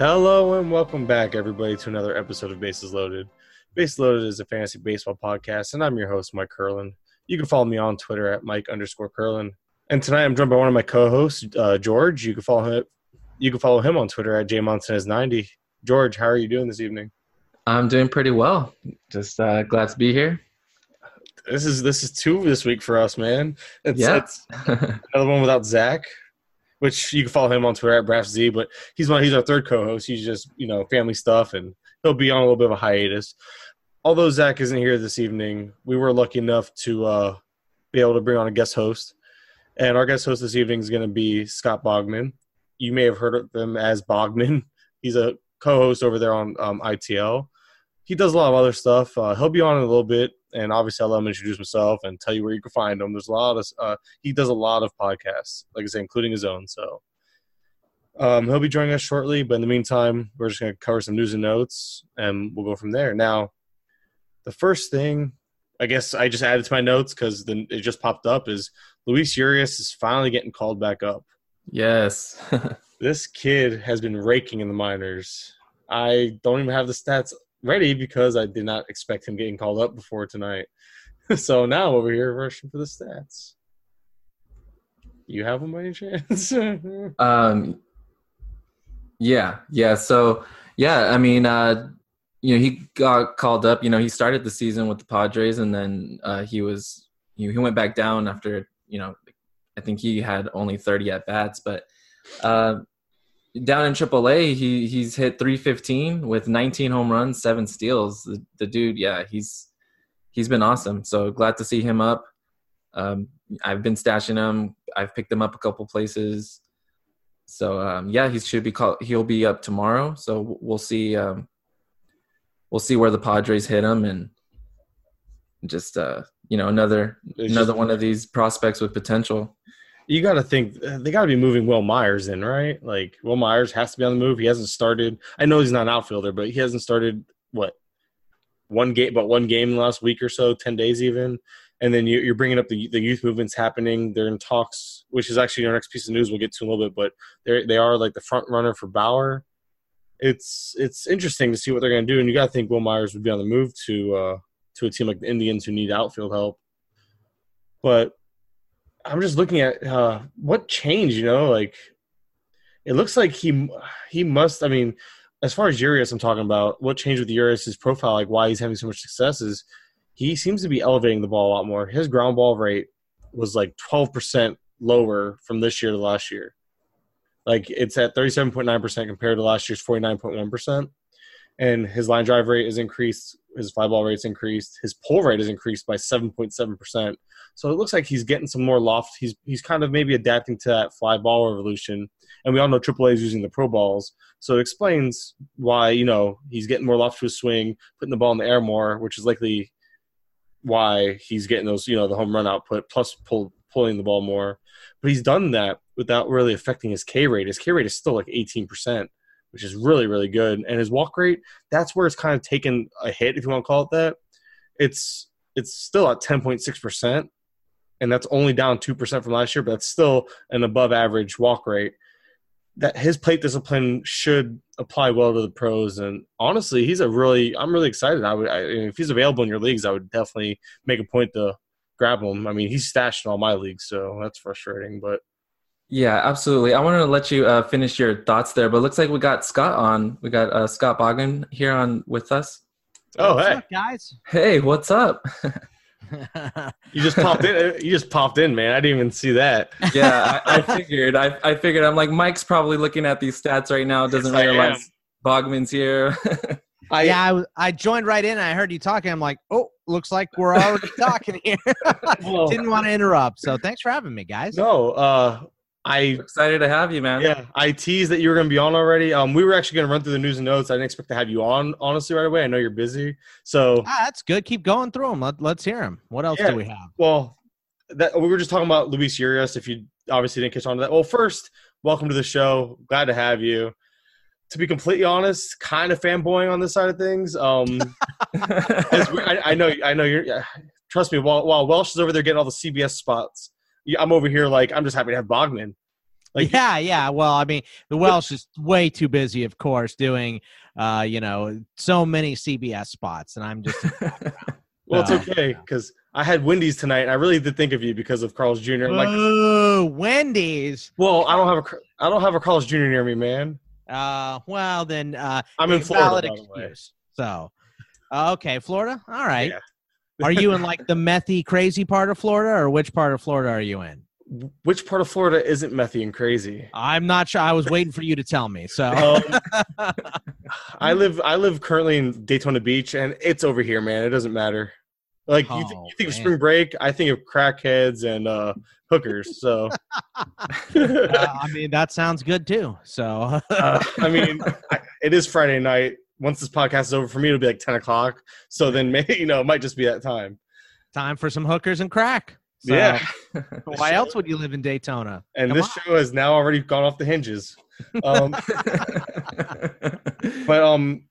Hello and welcome back, everybody, to another episode of Bases Loaded. Bases Loaded is a fantasy baseball podcast, and I'm your host, Mike Curlin. You can follow me on Twitter at Mike underscore Curlin. And tonight I'm joined by one of my co-hosts, uh, George. You can follow him. You can follow him on Twitter at jmontanez90. George, how are you doing this evening? I'm doing pretty well. Just uh, glad to be here. This is this is two this week for us, man. It's, Yeah. it's another one without Zach, which you can follow him on Twitter at BraffZ. But he's one. He's our third co-host. He's just you know family stuff, and he'll be on a little bit of a hiatus. Although Zach isn't here this evening, we were lucky enough to uh, be able to bring on a guest host, and our guest host this evening is going to be Scott Bogman. You may have heard of him as Bogman. He's a co-host over there on um, ITL. He does a lot of other stuff. Uh, he'll be on in a little bit, and obviously I'll let him introduce himself and tell you where you can find him. There's a lot of uh, he does a lot of podcasts, like I say, including his own. So um, he'll be joining us shortly. But in the meantime, we're just going to cover some news and notes, and we'll go from there. Now, the first thing I guess I just added to my notes because then it just popped up is Luis Urias is finally getting called back up. yes. This kid has been raking in the minors. I don't even have the stats ready because I did not expect him getting called up before tonight. so now over here rushing for the stats. You have them by any chance? um, yeah. Yeah. So, yeah, I mean, uh, you know, he got called up. You know, he started the season with the Padres, and then uh, he was know, he went back down after you know, I think he had only 30 at bats, but uh, down in AAA, he he's hit 315 with 19 home runs, seven steals. The, the dude, yeah, he's he's been awesome. So glad to see him up. Um, I've been stashing him. I've picked him up a couple places. So um, yeah, he should be called. He'll be up tomorrow. So we'll see. Um, we'll see where the Padres hit him, and just uh, you know another It's another just- one of these prospects with potential. You got to think they got to be moving Wil Myers in, right? Like Wil Myers has to be on the move. He hasn't started. I know he's not an outfielder, but he hasn't started what one game, but one game in the last week or so, ten days even. And then you, you're bringing up the the youth movements happening. They're in talks, which is actually our next piece of news. We'll get to in a little bit, but they they are like the front runner for Bauer. It's it's interesting to see what they're going to do, and you got to think Wil Myers would be on the move to uh, to a team like the Indians who need outfield help. But I'm just looking at uh, what changed. You know, like it looks like he he must. I mean, as far as Urias, I'm talking about what changed with Urias' profile, like why he's having so much success is he seems to be elevating the ball a lot more. His ground ball rate was like 12 percent lower from this year to last year. Like it's at 37.9 percent compared to last year's 49.1 percent. and his line drive rate is increased. His fly ball rate's increased. His pull rate is increased by 7.7 percent. So it looks like he's getting some more loft. He's he's kind of maybe adapting to that fly ball revolution. And we all know AAA is using the pro balls, so it explains why you know he's getting more loft to his swing, putting the ball in the air more, which is likely why he's getting those you know the home run output plus pull, pulling the ball more. But he's done that without really affecting his K rate. His K rate is still like 18 percent which is really really good. And his walk rate, that's where it's kind of taken a hit, if you want to call it that. It's it's still at 10.6 percent, and that's only down two percent from last year, but that's still an above average walk rate. That his plate discipline should apply well to the pros, and honestly, he's a really I'm really excited. I would I, if he's available in your leagues, I would definitely make a point to grab him. I mean, he's stashed in all my leagues, so that's frustrating, but yeah, absolutely. I wanted to let you uh, finish your thoughts there, but looks like we got Scott on. We got uh, Scott Bogman here on with us. Oh, What's hey, up, guys? Hey, what's up? you just popped in. You just popped in, man. I didn't even see that. yeah, I, I figured. I, I figured. I'm like Mike's probably looking at these stats right now. Doesn't Yes, I realize. Bogman's here. I, yeah, I, w- I joined right in. I heard you talking. I'm like, oh, looks like we're already talking here. Didn't want to interrupt. So thanks for having me, guys. no, uh, I Excited to have you, man. Yeah, I teased that you were going to be on already. Um, we were actually going to run through the news and notes. I didn't expect to have you on, honestly, right away. I know you're busy. So, Ah, that's good. Keep going through them. Let, let's hear them. What else Yeah. do we have? well, that we were just talking about Luis Urias. If you obviously didn't catch on to that, well, first, welcome to the show. Glad to have you. To be completely honest, kind of fanboying on this side of things. Um, as we- I, I know, I know you're. yeah, Trust me. While while Welsh is over there getting all the CBS spots, yeah, I'm over here like I'm just happy to have Bogman. Like, yeah, yeah. Well, I mean, the Welsh is way too busy, of course, doing, uh, you know, so many CBS spots, and I'm just well, it's Uh, okay because I had Wendy's tonight. and I really did think of you because of Carl's Jr. I'm like, oh, Wendy's. Well, I don't have a I don't have a Carl's Jr. near me, man. Uh, well then, uh, I'm in Florida, valid by the way. excuse. So, uh, okay, Florida. All right. Yeah. Are you in like the methy crazy part of Florida, or which part of Florida are you in? Which part of Florida isn't methy and crazy? I'm not sure. I was waiting for you to tell me. So, Um, I live I live currently in Daytona Beach, and it's over here, man. It doesn't matter. Like you, think Oh, you think of spring break, I think of crackheads and uh, hookers. So, uh, I mean, that sounds good too. So, uh, I mean, I, it is Friday night. Once this podcast is over for me, it'll be like ten o'clock. So then, maybe you know, it might just be that time. time for some hookers and crack. So, yeah. Why else would you live in Daytona? And Come this on. show has now already gone off the hinges. Um, but um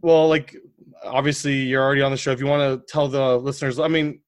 well like obviously you're already on the show if you want to tell the listeners i mean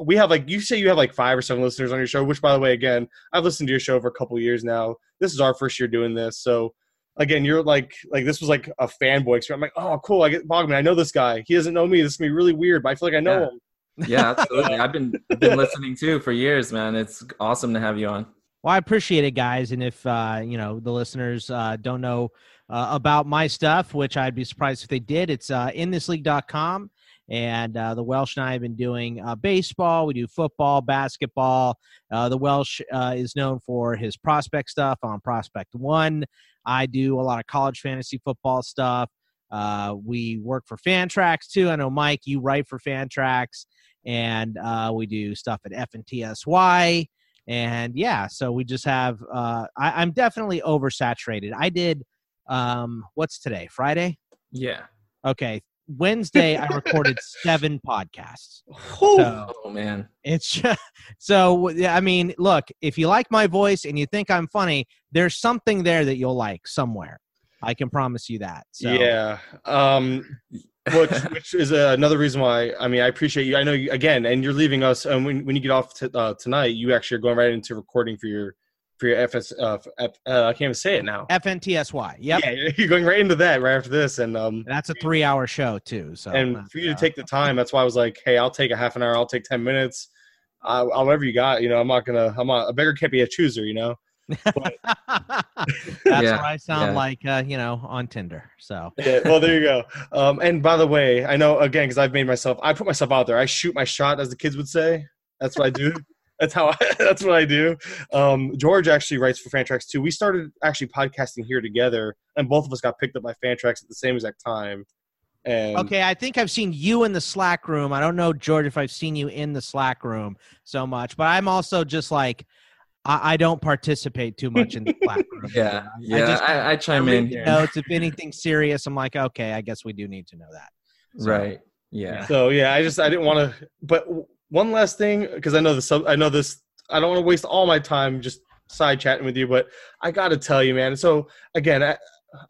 we have like you say you have like five or seven listeners on your show which by the way again i've listened to your show for a couple of years now this is our first year doing this so again you're like like this was like a fanboy experience i'm like oh cool i get bogman i know this guy he doesn't know me this is gonna be really weird but i feel like i know Yeah. him yeah, absolutely. I've been been listening too for years, man. It's awesome to have you on. Well, I appreciate it, guys. And if uh, you know the listeners uh, don't know uh, about my stuff, which I'd be surprised if they did, it's uh, inthisleague.com. And uh, the Welsh and I have been doing uh, baseball. We do football, basketball. Uh, the Welsh uh, is known for his prospect stuff on Prospect One. I do a lot of college fantasy football stuff. Uh, we work for Fantrax too. I know Mike, you write for Fantrax, and uh, we do stuff at FNTSY and TSY, and yeah so we just have uh I, i'm definitely oversaturated i did um what's today friday Yeah. okay wednesday i recorded seven podcasts so Oh man. it's just, so i mean look if you like my voice and you think i'm funny there's something there that you'll like somewhere i can promise you that so Yeah. Um, which which is uh, another reason why I mean I appreciate you. I know you again, and you're leaving us. And when when you get off t- uh, tonight, you actually are going right into recording for your for your FS. Uh, f- F- uh, I can't even say it now. fntsy yep Yeah, you're going right into that right after this, and um, that's a three hour show too so and uh, for you to take the time, that's why I was like, hey, I'll take a half an hour. I'll take ten minutes. Uh, I'll whatever you got, you know, I'm not gonna. I'm not a beggar can't be a chooser, you know. that's Yeah, what i sound yeah. like uh you know on tinder so Yeah, well, there you go. Um, and by the way, I know again because I've made myself. I put myself out there. I shoot my shot, as the kids would say. That's what I do. That's how. I, that's what I do. Um, George actually writes for Fantrax too. We started actually podcasting here together, and both of us got picked up by Fantrax at the same exact time. And Okay, I think I've seen you in the Slack room. I don't know, George, if I've seen you in the Slack room so much, but I'm also just like, I, I don't participate too much in the Slack room. Yeah, I yeah. just- I, I, chime read in the here. Notes. If anything serious, I'm like, okay, I guess we do need to know that. So- Right. Yeah. So yeah, I just I didn't want to. But w- one last thing, because I know the sub, I know this. I don't want to waste all my time just side chatting with you, but I got to tell you, man. So again, I,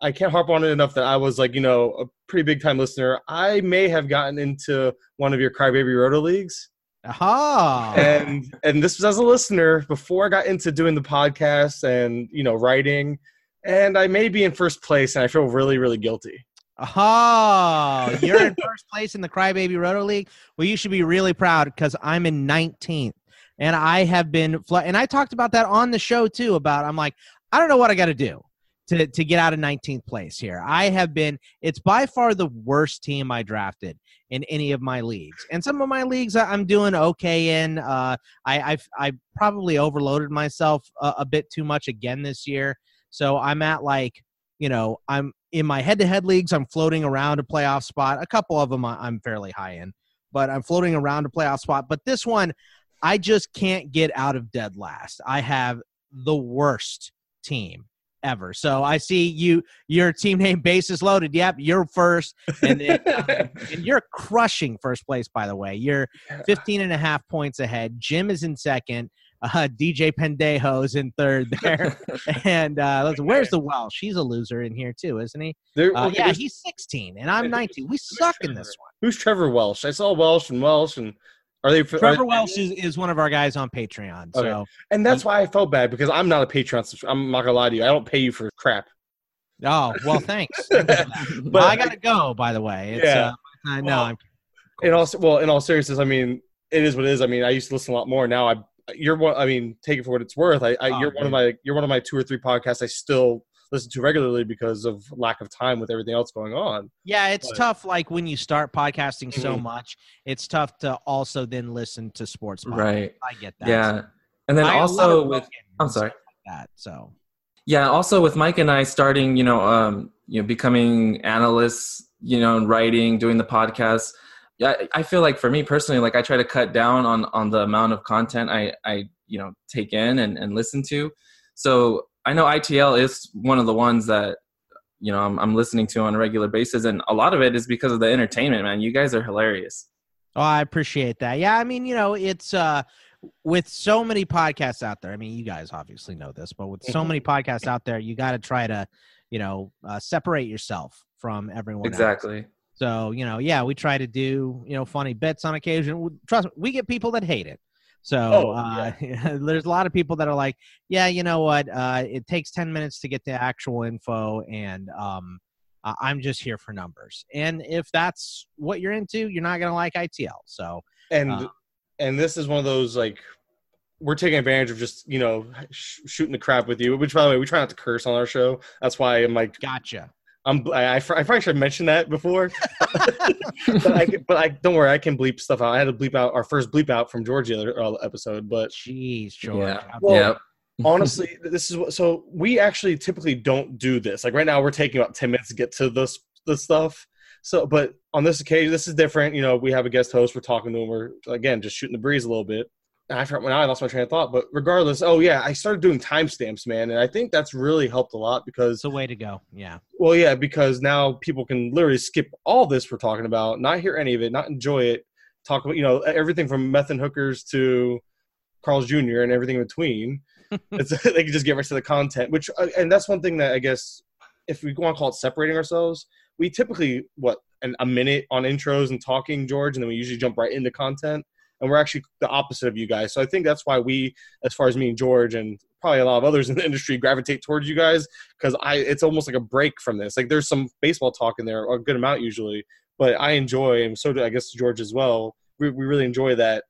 I can't harp on it enough that I was like, you know, a pretty big time listener. I may have gotten into one of your Crybaby Roto leagues, Aha. and and this was as a listener before I got into doing the podcast and you know writing, and I may be in first place, and I feel really really guilty. Oh, you're in first place in the Crybaby Roto League. Well, you should be really proud because I'm in 19th, and I have been. Fl- and I talked about that on the show too. About I'm like, I don't know what I got to do to to get out of 19th place here. I have been. It's by far the worst team I drafted in any of my leagues, and some of my leagues I'm doing okay in. Uh, I I've, I probably overloaded myself a, a bit too much again this year, so I'm at like you know I'm in my head-to-head leagues, I'm floating around a playoff spot. A couple of them I'm fairly high in, but I'm floating around a playoff spot. But this one, I just can't get out of dead last. I have the worst team ever. So I see you. Your team name base is loaded. Yep, you're first, and, then, um, and you're crushing first place. By the way, you're 15 and a half points ahead. Jim is in second. Uh, DJ Pendejo is in third there. and uh, where's the Welsh? He's a loser in here too, isn't he? There, Uh, yeah, he's 16 and I'm 19. We suck in this one. Who's Trevor Welsh? I saw Welsh and Welsh, and are they? Trevor are- Welsh is, is one of our guys on Patreon. So Okay. and that's why I felt bad because I'm not a Patreon. subscri- I'm not gonna lie to you. I don't pay you for crap. oh well, thanks. But I gotta go. By the way, it's, Yeah. uh, I know. Well, I'm, in all well, in all seriousness, I mean, it is what it is. I mean, I used to listen a lot more. Now I, you're one. I mean, take it for what it's worth. I, I Oh, you're one of my, you're one of my two or three podcasts I still listen to regularly because of lack of time with everything else going on. yeah, it's but- tough. Like when you start podcasting so Mhm. much, it's tough to also then listen to sports. podcasts. Right. I get that. Yeah. And then I got a lot also with I'm sorry. like that. So Yeah, also with Mike and I starting, you know, um, you know, becoming analysts, you know, and writing, doing the podcast. Yeah, I feel like for me personally, like I try to cut down on on the amount of content I I you know take in and, and listen to. So I know ITL is one of the ones that you know I'm, I'm listening to on a regular basis, and a lot of it is because of the entertainment. Man, you guys are hilarious. Oh, I appreciate that. Yeah, I mean, you know, it's uh with so many podcasts out there. I mean, you guys obviously know this, but with so many podcasts out there, you got to try to, you know, uh, separate yourself from everyone. else. So, you know, yeah, we try to do, you know, funny bits on occasion. Trust me, we get people that hate it. So Oh, uh, there's a lot of people that are like, yeah, you know what? Uh, it takes 10 minutes to get the actual info, and um, I'm just here for numbers. And if that's what you're into, you're not going to like ITL. So, and Uh. and this is one of those like we're taking advantage of just you know sh- shooting the crap with you which by the way we try not to curse on our show that's why i'm like gotcha. I'm i, I, I probably should have mentioned that before but i but i don't worry i can bleep stuff out i had to bleep out our first bleep out from george the other uh, episode but Jeez, George. Yeah. Well, yep. honestly this is what so we actually typically don't do this like right now we're taking about 10 minutes to get to this this stuff so but on this occasion this is different you know we have a guest host we're talking to him we're again just shooting the breeze a little bit and i forgot when i lost my train of thought but regardless oh yeah i started doing timestamps man and i think that's really helped a lot because It's a way to go. Yeah. well yeah because now people can literally skip all this we're talking about not hear any of it not enjoy it talk about you know everything from meth and hookers to carl's jr and everything in between it's, they can just get right to the content which uh, and that's one thing that i guess if we want to call it separating ourselves we typically what an, a minute on intros and talking george and then we usually jump right into content and we're actually the opposite of you guys. So i think that's why we as far as me and george and probably a lot of others in the industry gravitate towards you guys because i it's almost like a break from this. Like there's some baseball talk in there a good amount usually but i enjoy and so do i guess george as well. We, we really enjoy that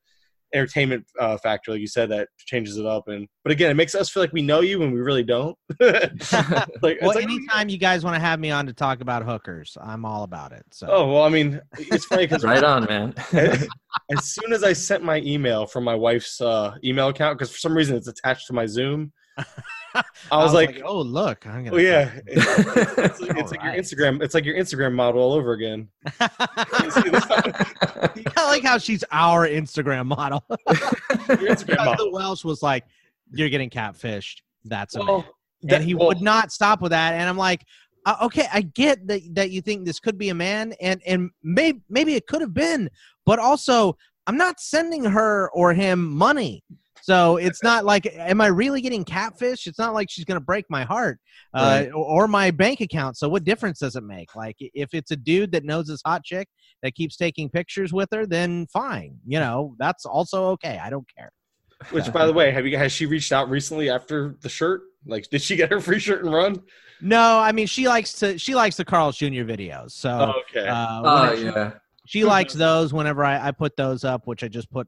entertainment uh, factor like you said that changes it up and but again it makes us feel like we know you when we really don't like, it's Well, like, anytime you guys want to have me on to talk about hookers, I'm all about it. So, oh well i mean it's funny because right on, man. as soon as I sent my email from my wife's uh, email account, because for some reason it's attached to my Zoom, I was, like, oh look, I'm gonna. oh yeah, it's, like, it's like your Instagram. It's like your Instagram model all over again. I like how she's our Instagram model. Your Instagram model. the Welsh was like, "You're getting catfished." That's a Well, man. that- and he well, would not stop with that. And I'm like, uh, okay, I get that that you think this could be a man, and and maybe maybe it could have been, but also I'm not sending her or him money. So it's not like, am I really getting catfish? It's not like she's gonna break my heart uh, Right. or or my bank account. So what difference does it make? Like, if it's a dude that knows this hot chick that keeps taking pictures with her, then fine. You know, that's also okay. I don't care. Which, by the way, have you has she reached out recently after the shirt? Like, did she get her free shirt and run? No, I mean she likes to she likes the Carl's Jr. videos. So Oh, okay. uh, oh whenever she- yeah. she likes those whenever I, I put those up, which I just put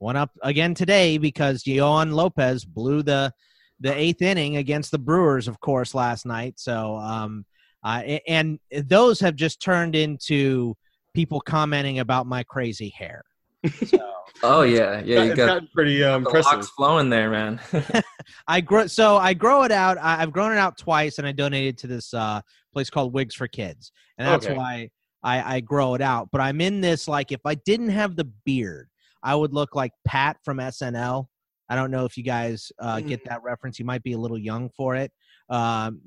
one up again today because Johan Lopez blew the the eighth inning against the Brewers, of course, last night. So um, uh, and those have just turned into people commenting about my crazy hair. So Oh yeah. Yeah. You it's got gotten pretty uh, the impressive. locks flowing there, man. I grow so I grow it out. I, I've grown it out twice, and I donated to this uh, place called Wigs for Kids, and that's Okay. why I, I grow it out. But I'm in this like if I didn't have the beard, I would look like Pat from SNL. I don't know if you guys uh, get that reference. You might be a little young for it. Um,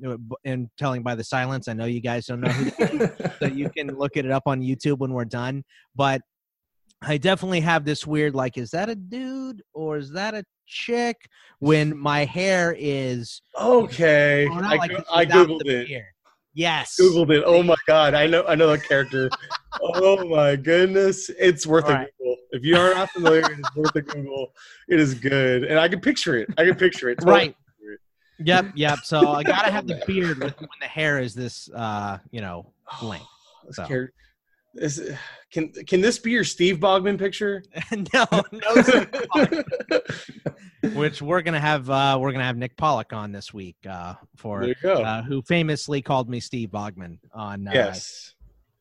and telling by the silence, I know you guys don't know who so you can look it up on YouTube when we're done. But I definitely have this weird like, is that a dude or is that a chick? When my hair is Okay, out I, like I googled it. Yes. Googled it. Oh my god, I know I know that character. oh my goodness, it's worth All right. a Google. If you are not familiar, it is worth a Google. It is good, and I can picture it. I can picture it. Right. picture it. Yep. Yep. So I gotta have the beard with, when the hair is this, uh, you know, length. This So. character- this- can can this be your Steve Bogman picture? no, no. Which we're gonna have. Uh, we're gonna have Nick Pollack on this week uh, for uh, who famously called me Steve Bogman on uh, yes.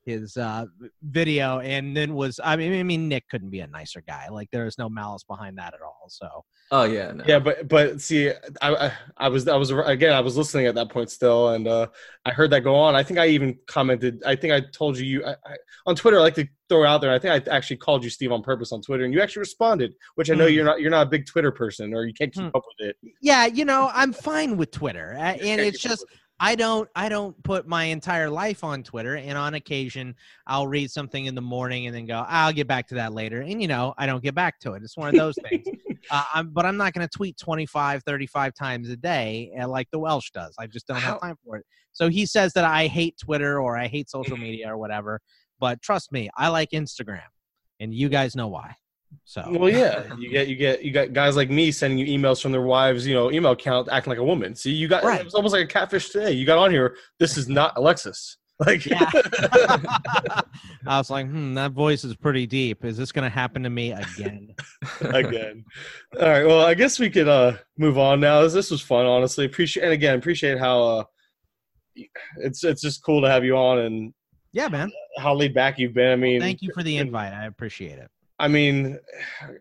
His uh, video, and then was I mean, I mean Nick couldn't be a nicer guy. Like there is no malice behind that at all. So oh yeah. No. Yeah, but but see, I, I I was I was again I was listening at that point still, and uh, I heard that go on. I think I even commented. I think I told you you I, I, on Twitter. I like to throw it out there. I think I actually called you Steve on purpose on Twitter, and you actually responded, which I know Hmm. you're not you're not a big Twitter person, or you can't keep Hmm. up with it. yeah, you know, I'm fine with Twitter, and it's just it. I don't I don't put my entire life on Twitter, and on occasion I'll read something in the morning and then go I'll get back to that later, and you know I don't get back to it. It's one of those things. Uh, I'm, but I'm not going to tweet 25, 35 times a day uh, like the Welsh does. I just don't have time for it. So he says that I hate Twitter or I hate social media or whatever. But trust me, I like Instagram, and you guys know why. So Well, yeah, you get you get you got guys like me sending you emails from their wives, you know, email account acting like a woman. See, you got Right. it was almost like a catfish today. You got on here. This is not Alexis. Like, Yeah. I was like, hmm, that voice is pretty deep. Is this going to happen to me again? again. All right. Well, I guess we could uh move on now. This was fun, honestly. Appreciate and again appreciate how uh it's it's just cool to have you on and Yeah, man. how laid back you've been. I mean, Thank you for the invite. I appreciate it. I mean,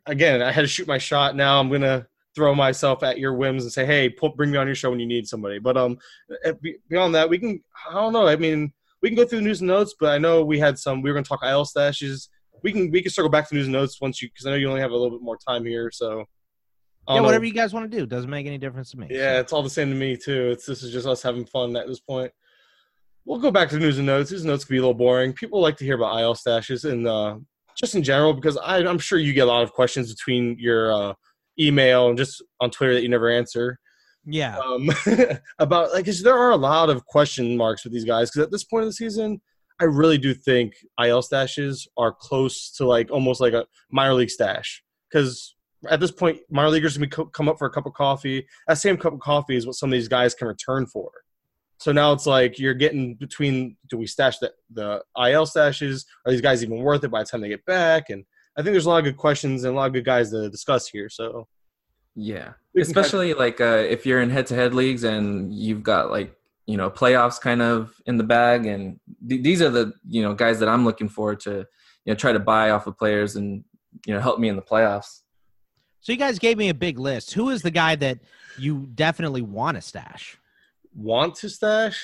again, I had to shoot my shot. Now I'm gonna throw myself at your whims and say, "Hey, pull, bring me on your show when you need somebody." But um, eh, beyond that, we can. I don't know. I mean, we can go through the news and notes, but I know we had some. We were gonna talk IL stashes. We can we can circle back to news and notes once you because I know you only have a little bit more time here. So Yeah, know. whatever you guys want to do doesn't make any difference to me. Yeah, it's all the same to me too. It's this is just us having fun at this point. We'll go back to news and notes. News and notes can be a little boring. People like to hear about IL stashes and uh, just in general because I, I'm sure you get a lot of questions between your uh, email and just on Twitter that you never answer yeah. um, about like 'cause there are a lot of question marks with these guys because at this point of the season, I really do think IL stashes are close to like almost like a minor league stash because at this point, minor leaguers can come up for a cup of coffee. That same cup of coffee is what some of these guys can return for. So now it's like you're getting between do we stash the, the IL stashes? Are these guys even worth it by the time they get back? And I think there's a lot of good questions and a lot of good guys to discuss here. So Yeah, We kind of- especially like uh, if you're in head-to-head leagues and you've got like you know playoffs kind of in the bag, and th- these are the you know guys that I'm looking for to you know try to buy off of players and you know help me in the playoffs. So you guys gave me a big list. Who is the guy that you definitely want to stash. Want to stash?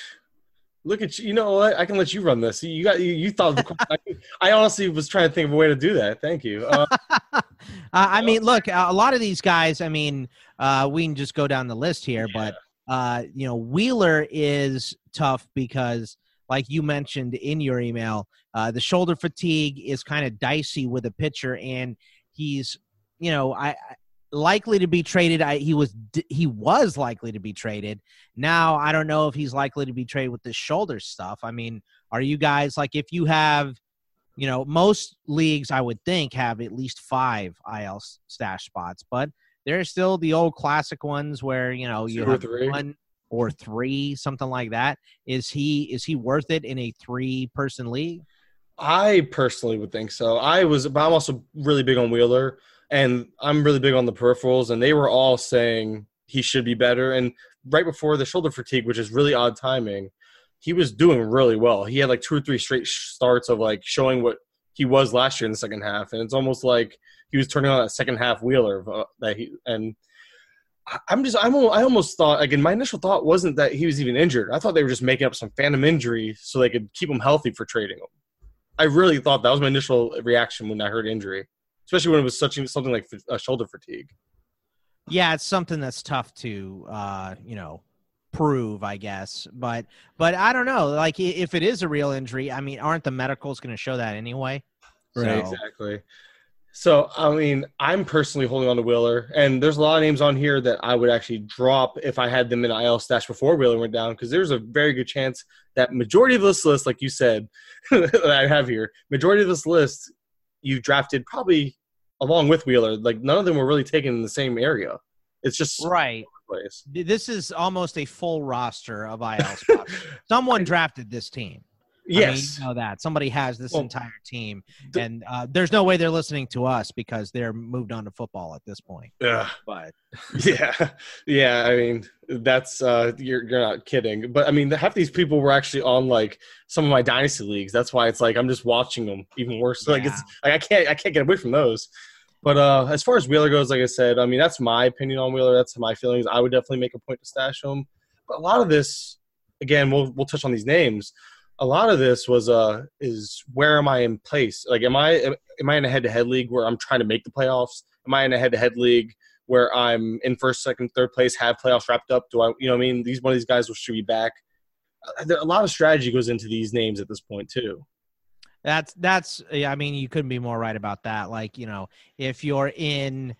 Look at you. You know what? I can let you run this. You got you. You thought. I, I honestly was trying to think of a way to do that. Thank you. Uh, uh, I mean, look, a lot of these guys. I mean, uh, we can just go down the list here, Yeah. but uh, you know, Wheeler is tough because, like you mentioned in your email, uh, the shoulder fatigue is kind of dicey with a pitcher, and he's, you know, I. Likely to be traded. I, he was he was likely to be traded. Now i don't know if he's likely to be traded with this shoulder stuff. I mean are you guys like if you have you know most leagues i would think have at least five il stash spots but there's still the old classic ones where you know you Two or have three. one or three something like that. Is he is he worth it in a three person league? I personally would think so. I was, but I'm also really big on Wheeler, and I'm really big on the peripherals, and they were all saying he should be better. And right before the shoulder fatigue, which is really odd timing, he was doing really well. He had like two or three straight starts of like showing what he was last year in the second half, and it's almost like he was turning on that second half Wheeler uh, that he and. I'm just I'm I almost thought again my initial thought wasn't that he was even injured. I thought they were just making up some phantom injury so they could keep him healthy for trading him. I really thought that was my initial reaction when I heard injury, especially when it was such something like a shoulder fatigue. yeah it's something that's tough to uh you know prove i guess but but i don't know like if it is a real injury i mean aren't the medicals going to show that anyway Right. So- Exactly. So I mean, I'm personally holding on to Wheeler, and there's a lot of names on here that I would actually drop if I had them in IL stash before Wheeler went down, because there's a very good chance that majority of this list, like you said, that I have here, majority of this list you drafted probably along with Wheeler. Like none of them were really taken in the same area. It's just right place. this is almost a full roster of il spots someone drafted this team Yes. I mean, you know that. Somebody has this Well, entire team, the- and uh, there's no way they're listening to us because they're moved on to football at this point. Yeah, But yeah. Yeah i mean that's uh you're you're not kidding. But i mean half these people were actually on like some of my dynasty leagues. That's why it's like i'm just watching them even worse. Like it's like i can't i can't get away from those. But uh as far as wheeler goes like i said i mean that's my opinion on wheeler. That's my feelings. I would definitely make a point to stash him. But a lot of this again we'll we'll touch on these names a lot of this was uh is where am i in place like am i am i in a head-to-head league where i'm trying to make the playoffs am i in a head-to-head league where I'm in first, second, third place, have playoffs wrapped up? Do I, you know, I mean, these one of these guys will should be back. Uh, A lot of strategy goes into these names at this point too. That's that's I mean you couldn't be more right about that. Like, you know, if you're in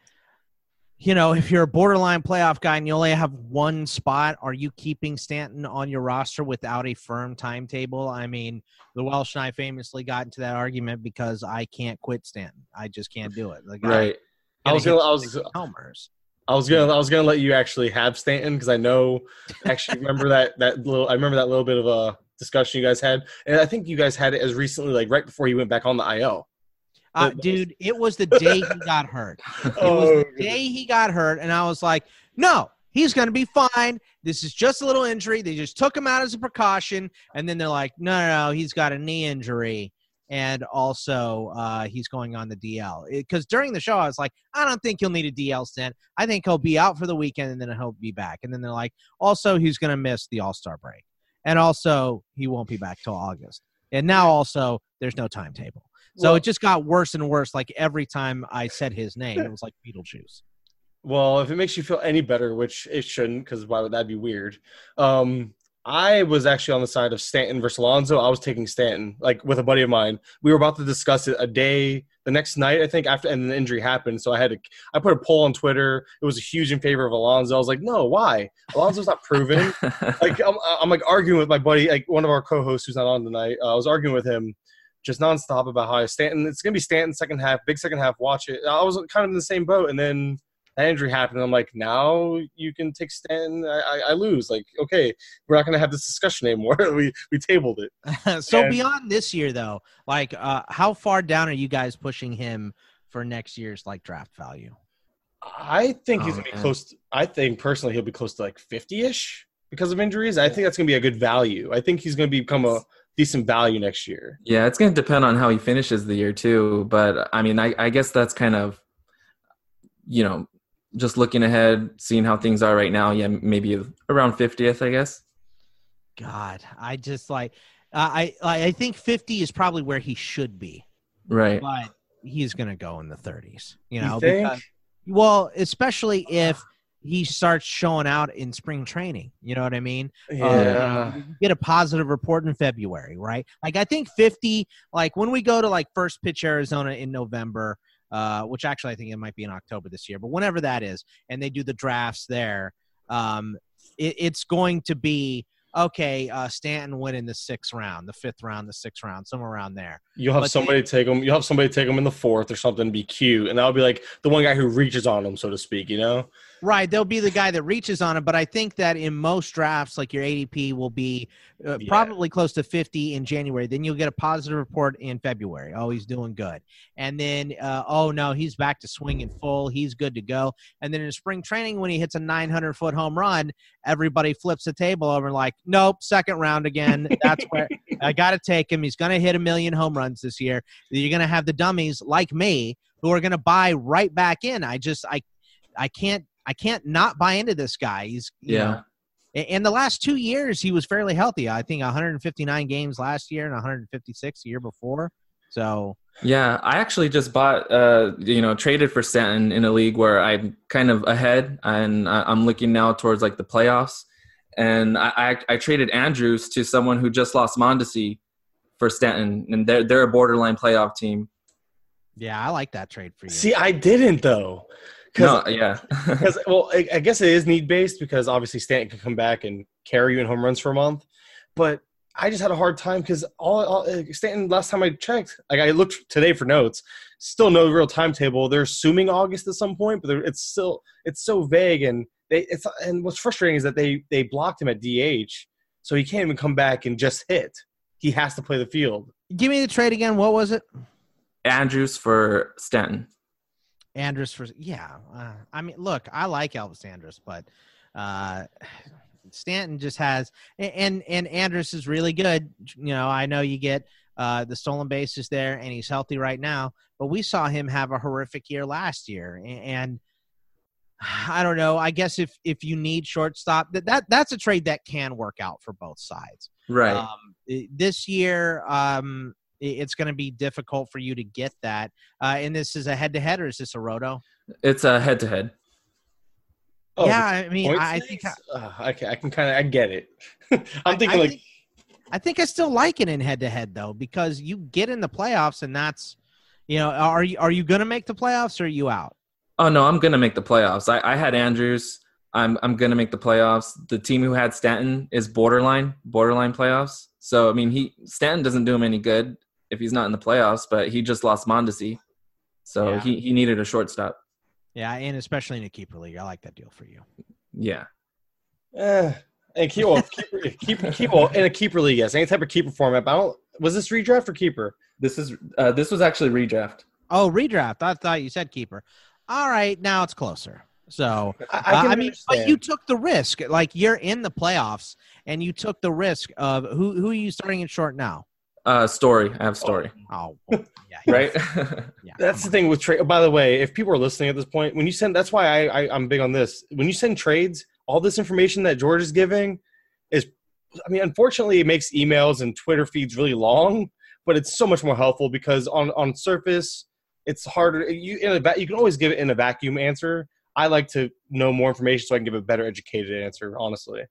you know, if you're a borderline playoff guy and you only have one spot, are you keeping Stanton on your roster without a firm timetable? I mean, the Welsh and I famously got into that argument because I can't quit Stanton. I just can't do it. Guy Right. I was gonna, I was, 60 homers. I was gonna, I was gonna let you actually have Stanton because I know, actually remember that that little, I remember that little bit of a discussion you guys had, and I think you guys had it as recently, like right before he went back on the IL. Uh, dude, it was the day he got hurt. It Oh, was the day he got hurt, and I was like, no, he's going to be fine. This is just a little injury. They just took him out as a precaution, and then they're like, no, no, no, he's got a knee injury, and also uh, he's going on the DL. Because during the show, I was like, I don't think he'll need a DL stint. I think he'll be out for the weekend, and then he'll be back. And then they're like, also, he's going to miss the All Star break, and also he won't be back till August. And now also, there's no timetable. So Well- it just got worse and worse. Like every time I said his name, it was like Beetlejuice. Well, if it makes you feel any better, which it shouldn't, because why would that be weird? Um, I was actually on the side of Stanton versus Alonso. I was taking Stanton, like with a buddy of mine. We were about to discuss it a day, the next night, I think, after and the injury happened. So I had to, I put a poll on Twitter. It was a huge in favor of Alonso. I was like, no, why? Alonso's not proven. like I'm, I'm like arguing with my buddy, like one of our co-hosts who's not on tonight. Uh, I was arguing with him just nonstop about how I Stanton. It's gonna be Stanton second half, big second half. Watch it. I was kind of in the same boat, and then that injury happened. I'm like, now you can take Stanton. I, I, I lose. Like, okay, we're not gonna have this discussion anymore. we we tabled it. so And- beyond this year, though, like uh, how far down are you guys pushing him for next year's like draft value? I think he's Oh, gonna be man. close. To, I think personally he'll be close to like 50ish because of injuries. I think that's gonna be a good value. I think he's gonna become a decent value next year. Yeah, it's going to depend on how he finishes the year too. But I mean, I, I guess that's kind of, you know, just looking ahead, seeing how things are right now, yeah, maybe around 50th, I guess. God, I just like uh, I I think 50 is probably where he should be, Right. but he's gonna go in the 30s. You You know, think? because- well, especially if he starts showing out in spring training. You know what I mean? yeah. Uh, get a positive report in February, right? Like I think 50. Like when we go to like first pitch Arizona in November, uh, which actually I think it might be in October this year, but whenever that is, and they do the drafts there, um, it, it's going to be okay. Uh, Stanton went in the sixth round, the fifth round, the sixth round, somewhere around there. You'll have But somebody take him. You'll have somebody take him in the fourth or something. To be cute, and that'll be like the one guy who reaches on him, so to speak. You know? Right, there'll be the guy that reaches on it, but I think that in most drafts, like your ADP will be uh, Yeah. probably close to 50 in January. Then you'll get a positive report in February. Oh, he's doing good. And then, uh, oh no, he's back to swinging full. He's good to go. And then in spring training, when he hits a 900 foot home run, everybody flips the table over like, nope, second round again. That's where I got to take him. He's going to hit a million home runs this year. You're going to have the dummies like me who are going to buy right back in. I just, I, I can't I can't not buy into this guy. He's you Yeah. know, in- in the last two years he was fairly healthy. I think 159 games last year and 156 the year before. So Yeah, I actually just bought, uh, you know, traded for Stanton in a league where I'm kind of ahead, and I- I'm looking now towards like the playoffs. And I, I, I traded Andrus to someone who just lost Mondesi for Stanton, and they're they're a borderline playoff team. yeah, I like that trade for you. See, I didn't though. Because No, yeah, because well, I, I guess it is need based because obviously Stanton can come back and carry you in home runs for a month, but I just had a hard time because all, all uh, Stanton last time I checked, like I looked today for notes, still no real timetable. They're assuming August at some point, but it's still it's so vague and they it's and what's frustrating is that they they blocked him at DH, so he can't even come back and just hit. He has to play the field. Give me the trade again. What was it? Andrus for Stanton. Andrus for yeah. Uh, I mean, look, I like Elvis Andrus, but uh, Stanton just has and and Andrus is really good. You know, I know you get uh, the stolen bases there, and he's healthy right now. But we saw him have a horrific year last year, a- and I don't know. I guess if if you need shortstop, that, that that's a trade that can work out for both sides. Right. Um, this year, um, it's going to be difficult for you to get that. Uh, and this is a head to head, or is this a roto? it's a head to head. Oh, yeah, I mean, I, I think I. Uh, I can, I can kind of I get it. I'm thinking I like think, I think I still like it in head to head though, because you get in the playoffs, and that's you know, are you are you going to make the playoffs, or are you out? Oh no, I'm gonna make the playoffs. I, I had Andrus. I'm I'm gonna make the playoffs. The team who had Stanton is borderline, borderline playoffs. So I mean, he Stanton doesn't do him any good if he's not in the playoffs. But he just lost Mondesi, so Yeah. he he needed a shortstop. Yeah, and especially in a keeper league, I like that deal for you. Yeah, Eh, and keep, well, keeper, keep, keep, well, in a keeper league, yes, any type of keeper format. But I don't. Was this redraft or keeper? this is uh, this was actually redraft. Oh, redraft. I thought you said keeper. All right, now it's closer. So I, Uh, I, can I mean, but you took the risk. Like you're in the playoffs, and you took the risk of who who are you starting in short now? Uh, Story. I have Story. Oh, well, yeah, Right. Yeah, That's the thing with trade. By the way, if people are listening at this point, when you send, that's why I, I I'm big on this. When you send trades, all this information that George is giving is, I mean, unfortunately, it makes emails and Twitter feeds really long, but it's so much more helpful because on on surface, it's harder. You in a va- you can always give it in a vacuum answer. I like to know more information so I can give a better educated answer. Honestly,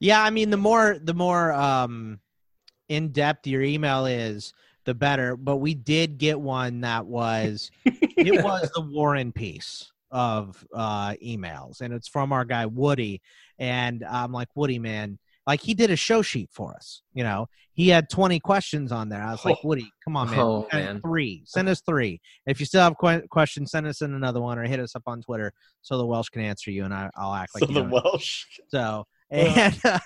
Yeah, I mean, the more the more um, in depth your email is, the better. But we did get one that was it was the War and Peace of uh, emails, and it's from our guy Woody. And I'm like, Woody, man, like he did a show sheet for us. You know, he had 20 questions on there. I was like, Oh. Woody, come on, man, Oh, Send man. three, send us three. If you still have que- questions, send us in another one or hit us up on Twitter so the Welsh can answer you, and I, I'll act like so the Welsh. so and uh,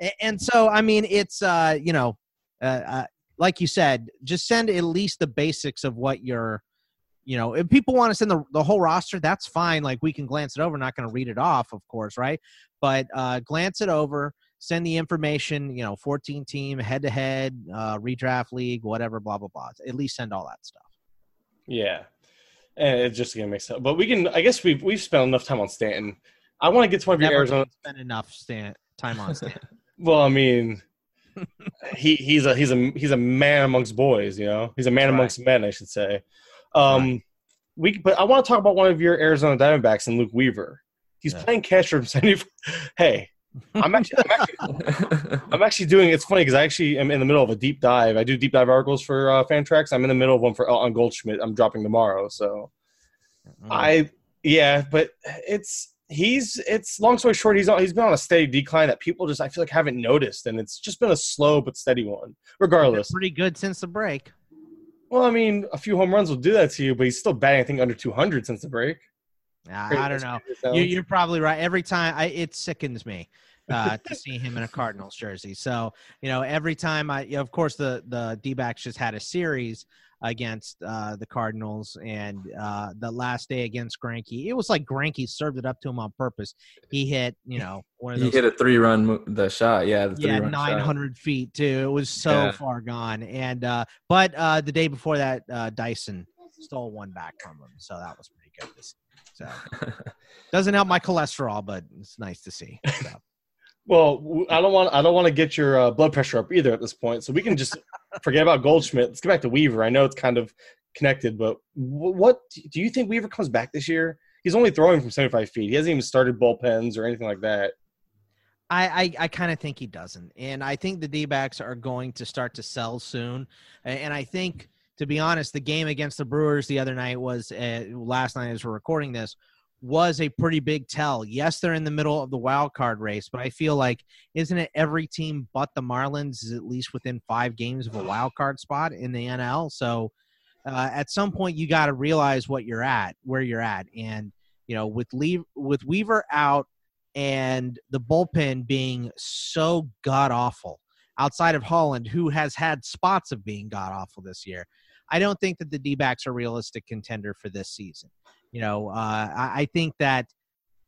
and so I mean, it's uh, you know, uh, uh, like you said, just send at least the basics of what you're. You know, if people want to send the, the whole roster, that's fine. Like we can glance it over. Not going to read it off, of course, right? But uh, glance it over. Send the information. You know, 14 team, head to head, uh, redraft league, whatever, blah blah blah. At least send all that stuff. Yeah. and it's just gonna make sense. But we can. I guess we've we've spent enough time on Stanton. I want to get to one of your Arizona. spend enough stand, time on stand. Well, I mean, he he's a he's a he's a man amongst boys. You know, he's a man Right. amongst men. I should say. Um, we but I want to talk about one of your Arizona Diamondbacks and Luke Weaver. He's Yeah. playing catcher from San Hey, I'm actually, I'm actually I'm actually doing. It's funny because I actually am in the middle of a deep dive. I do deep dive articles for uh, Fantrax. I'm in the middle of one for on Goldschmidt. I'm dropping tomorrow. So I yeah, but it's he's it's long story short. He's on, he's been on a steady decline that people just I feel like haven't noticed, and it's just been a slow but steady one. Regardless, pretty good since the break. well, I mean, a few home runs will do that to you, but he's still batting I think under 200 since the break. I, I don't know. You, you're probably right. Every time, I, it sickens me uh, to see him in a Cardinals jersey. So you know, every time I, you know, of course, the the D-backs just had a series against uh, the Cardinals, and uh, the last day against Greinke, it was like Greinke served it up to him on purpose. He hit, you know, one of those. he hit a three run the shot. Yeah, the yeah, 900 feet too. It was so Yeah. far gone. And uh, but uh, the day before that, uh, Dyson stole one back from him, so that was pretty good. So doesn't help my cholesterol, but it's nice to see. So. Well, I don't want I don't want to get your uh, blood pressure up either at this point. So we can just forget about Goldschmidt. Let's get back to Weaver. I know it's kind of connected, but what do you think Weaver comes back this year? He's only throwing from 75 feet. He hasn't even started bullpens or anything like that. I, I, I kind of think he doesn't. And I think the D backs are going to start to sell soon. And I think, to be honest, the game against the Brewers the other night was, uh, last night as we're recording this, was a pretty big tell. Yes, they're in the middle of the wild card race, but I feel like, isn't it every team but the Marlins is at least within five games of a wild card spot in the NL? So uh, at some point, you got to realize what you're at, where you're at. And, you know, with, leave, with Weaver out, and the bullpen being so god awful outside of Holland, who has had spots of being god awful this year. I don't think that the D backs are a realistic contender for this season. You know, uh, I, I think that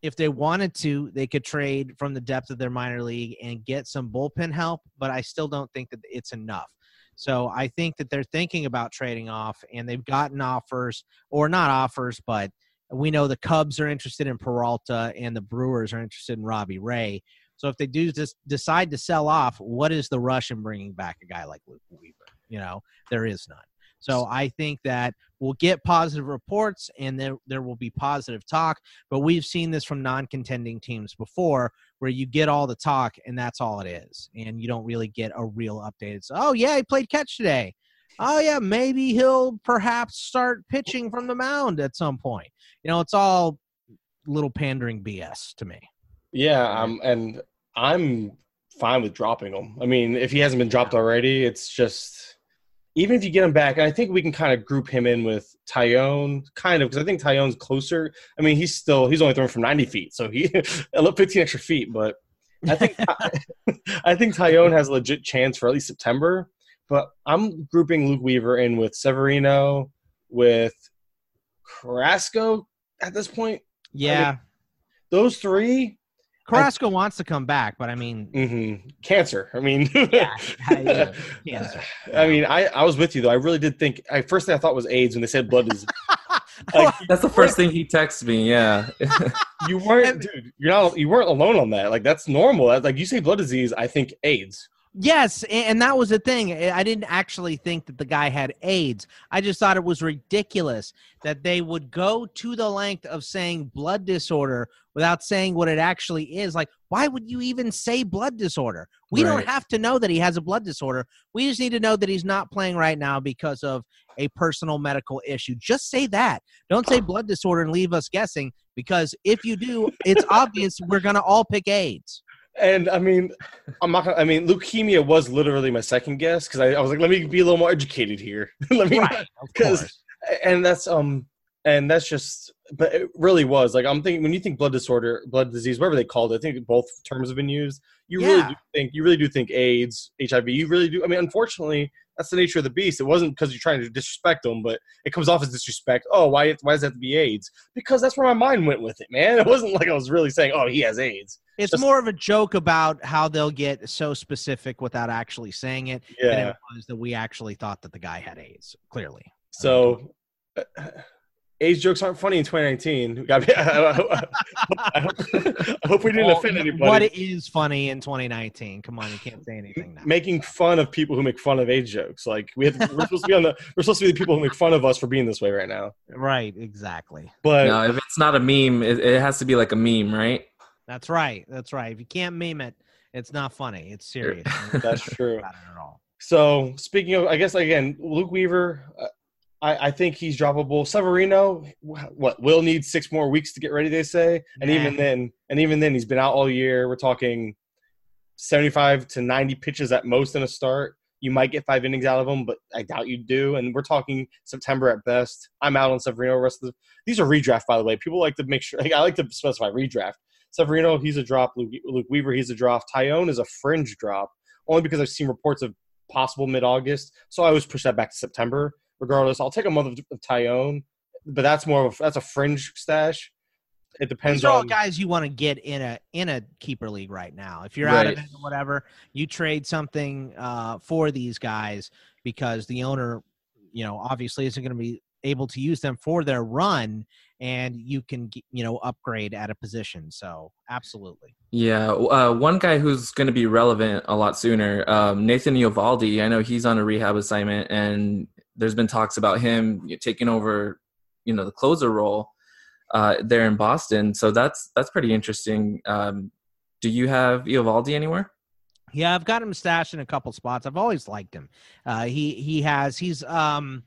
if they wanted to, they could trade from the depth of their minor league and get some bullpen help, but I still don't think that it's enough. So I think that they're thinking about trading off, and they've gotten offers, or not offers, but we know the Cubs are interested in Peralta and the Brewers are interested in Robbie Ray. So if they do just decide to sell off, what is the rush in bringing back a guy like Luke Weaver? You know, there is none. So I think that we'll get positive reports and there there will be positive talk. But we've seen this from non-contending teams before, where you get all the talk and that's all it is, and you don't really get a real update. It's oh yeah, he played catch today. Oh yeah, maybe he'll perhaps start pitching from the mound at some point. You know, it's all little pandering BS to me. Yeah, um, and I'm fine with dropping him. I mean, if he hasn't been dropped already, it's just even if you get him back, and I think we can kind of group him in with Taillon, kind of because I think Taillon's closer. I mean, he's still he's only throwing from 90 feet, so he 15 extra feet, but I think I think Taillon has a legit chance for at least September. But I'm grouping Luke Weaver in with Severino, with Carrasco at this point. Yeah, Those three, Carrasco wants to come back, but I mean, hmm Cancer. I mean, yeah, yeah, cancer. I mean, I, I was with you though. I really did think. I first thing I thought was AIDS when they said blood disease. like, That's the first thing he texted me. Yeah. you weren't, dude. You're not. You weren't alone on that. Like that's normal. Like you say blood disease, I think AIDS. Yes, and that was the thing. I didn't actually think that the guy had AIDS. I just thought it was ridiculous that they would go to the length of saying blood disorder without saying what it actually is. Like, why would you even say blood disorder? We don't have to know that he has a blood disorder. We just need to know that he's not playing right now because of a personal medical issue. Just say that. Don't say blood disorder and leave us guessing because if you do, it's obvious we're going to all pick AIDS. And I mean, I'm not. Gonna, I mean, leukemia was literally my second guess because I, I was like, let me be a little more educated here. let me, because course. and that's um and that's just but it really was like i'm thinking when you think blood disorder blood disease whatever they called it i think both terms have been used you really do think you really do think aids hiv you really do i mean unfortunately that's the nature of the beast it wasn't because you're trying to disrespect them but it comes off as disrespect oh why why does that have to be aids because that's where my mind went with it man it wasn't like i was really saying oh he has aids It's Just- more of a joke about how they'll get so specific without actually saying it than yeah it was that we actually thought that the guy had AIDS. Clearly, so uh, age jokes aren't funny in 2019. We I, hope, I hope- I hope we didn't Well, offend anybody. What is funny in 2019? Come on, you can't say anything now. making fun of people who make fun of age jokes. Like we have, we're supposed to be on the we're supposed to be the people who make fun of us for being this way right now. Right, exactly. But no, if it's not a meme, it, it has to be like a meme, right? That's right. That's right. If you can't meme it, it's not funny. It's serious. that's true. Not at all. So speaking of, I guess again, Luke Weaver, uh, I, I think he's droppable. Severino, what will need six more weeks to get ready. They say, and Nah. even then, and even then, he's been out all year. We're talking seventy-five to ninety pitches at most in a start. You might get five innings out of him, but I doubt you do. And we're talking September at best. I'm out on Severino. The Rest of the, these are redraft, by the way. People like to make sure. I like to specify redraft. Severino, he's a drop. Luke, Luke Weaver, he's a drop. Taillon is a fringe drop, only because I've seen reports of possible mid-August. So I always push that back to September. Regardless, I'll take a month of, of Taillon, but that's more of a, that's a fringe stash. It depends These are all on guys you want to get in a in a keeper league right now. If you're out of it or whatever, you trade something uh, for these guys because the owner, you know, obviously isn't going to be able to use them for their run, and you can you know upgrade at a position. So absolutely. Yeah, uh, one guy who's going to be relevant a lot sooner, um, Nathan Eovaldi. I know he's on a rehab assignment, and there's been talks about him taking over, you know, the closer role uh, there in Boston. So that's that's pretty interesting. Um, do you have Eovaldi anywhere? Yeah, I've got him stashed in a couple spots. I've always liked him. Uh, he he has he's um.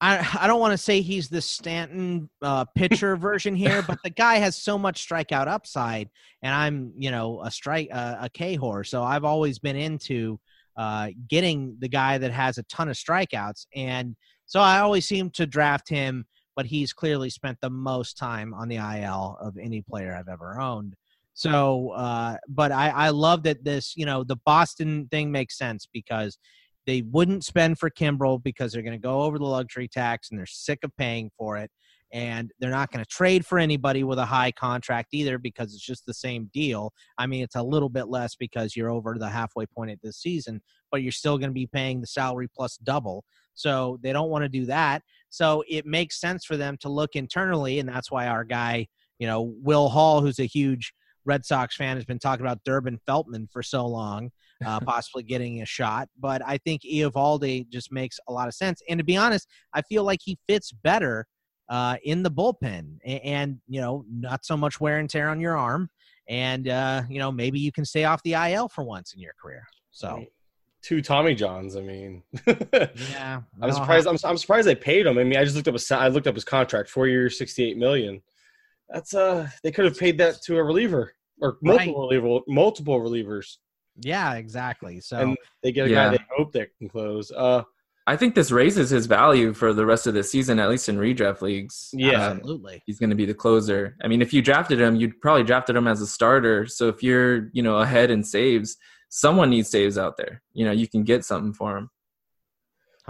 I, I don't want to say he's the Stanton uh, pitcher version here, but the guy has so much strikeout upside, and I'm you know a strike uh, a K horse, so I've always been into uh, getting the guy that has a ton of strikeouts, and so I always seem to draft him. But he's clearly spent the most time on the IL of any player I've ever owned. So, uh, but I, I love that this, you know, the Boston thing makes sense because they wouldn't spend for Kimbrel because they're going to go over the luxury tax and they're sick of paying for it. And they're not going to trade for anybody with a high contract either because it's just the same deal. I mean, it's a little bit less because you're over the halfway point at this season, but you're still going to be paying the salary plus double. So they don't want to do that. So it makes sense for them to look internally. And that's why our guy, you know, Will Hall, who's a huge Red Sox fan has been talking about Durbin Feltman for so long, uh, possibly getting a shot. But I think Eovaldi just makes a lot of sense. And to be honest, I feel like he fits better uh, in the bullpen, and, and you know, not so much wear and tear on your arm, and uh, you know, maybe you can stay off the IL for once in your career. So two Tommy Johns. I mean, yeah, I'm surprised. I'm, I'm surprised they paid him. I mean, I just looked up his I looked up his contract, four years, 68 million. That's uh, they could have paid that to a reliever or multiple reliever, multiple relievers, Yeah, exactly. So and they get a Yeah. guy they hope that can close. Uh, I think this raises his value for the rest of the season, at least in redraft leagues. Yeah. Um, absolutely. he's going to be the closer. I mean, if you drafted him, you'd probably drafted him as a starter. So if you're, you know, ahead in saves, someone needs saves out there. You know, you can get something for him.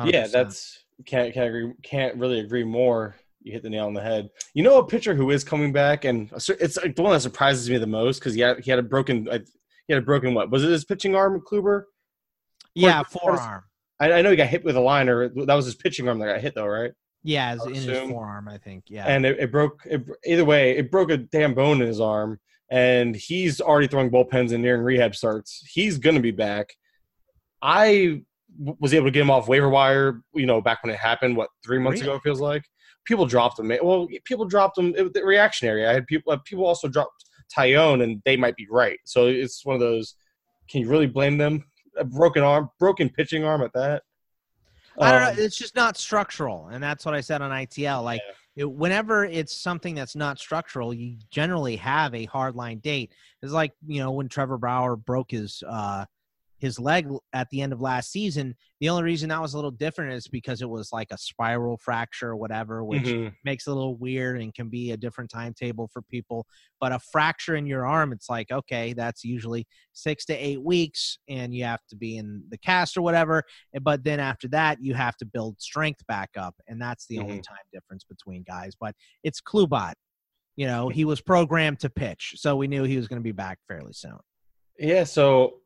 yeah, 100%. that's can't can't agree, can't really agree more. You hit the nail on the head. You know, a pitcher who is coming back, and it's like the one that surprises me the most because he had he had a broken I- he had a broken what was it his pitching arm, Kluber? yeah, was- forearm. I, I know he got hit with a liner. That was his pitching arm that got hit though, right? Yeah, in his forearm, I think. Yeah. and it, it broke. It, either way, it broke a damn bone in his arm, and he's already throwing bullpens and nearing rehab starts. He's gonna be back. I was able to get him off waiver wire. You know, back when it happened, what three months ago Really? it feels like. People dropped him. Well, people dropped him. It, the reactionary. I had people. Uh, people also dropped Taillon, and they might be right. So it's one of those. Can you really blame them? A broken arm, broken pitching arm at that. I don't Um, know. It's just not structural, and that's what I said on ITL. Like, it, whenever it's something that's not structural, you generally have a hard line date. It's like you know when Trevor Bauer broke his uh, his leg at the end of last season. The only reason that was a little different is because it was like a spiral fracture or whatever, which mhm. makes it a little weird and can be a different timetable for people. But a fracture in your arm, it's like, okay, that's usually six to eight weeks and you have to be in the cast or whatever. But then after that, you have to build strength back up. And that's the only time difference between guys. But it's Kluber. You know, he was programmed to pitch. So we knew he was going to be back fairly soon. Yeah, so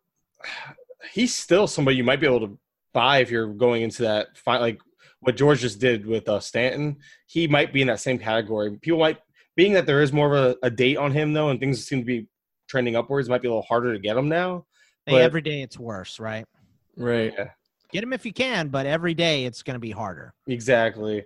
he's still somebody you might be able to buy if you're going into that fight. Like what George just did with uh, Stanton, he might be in that same category. People might, being that there is more of a, a date on him though, and things seem to be trending upwards, might be a little harder to get him now. Hey, every day it's worse, right? right. Yeah. Get him if you can, but every day it's going to be harder. Exactly.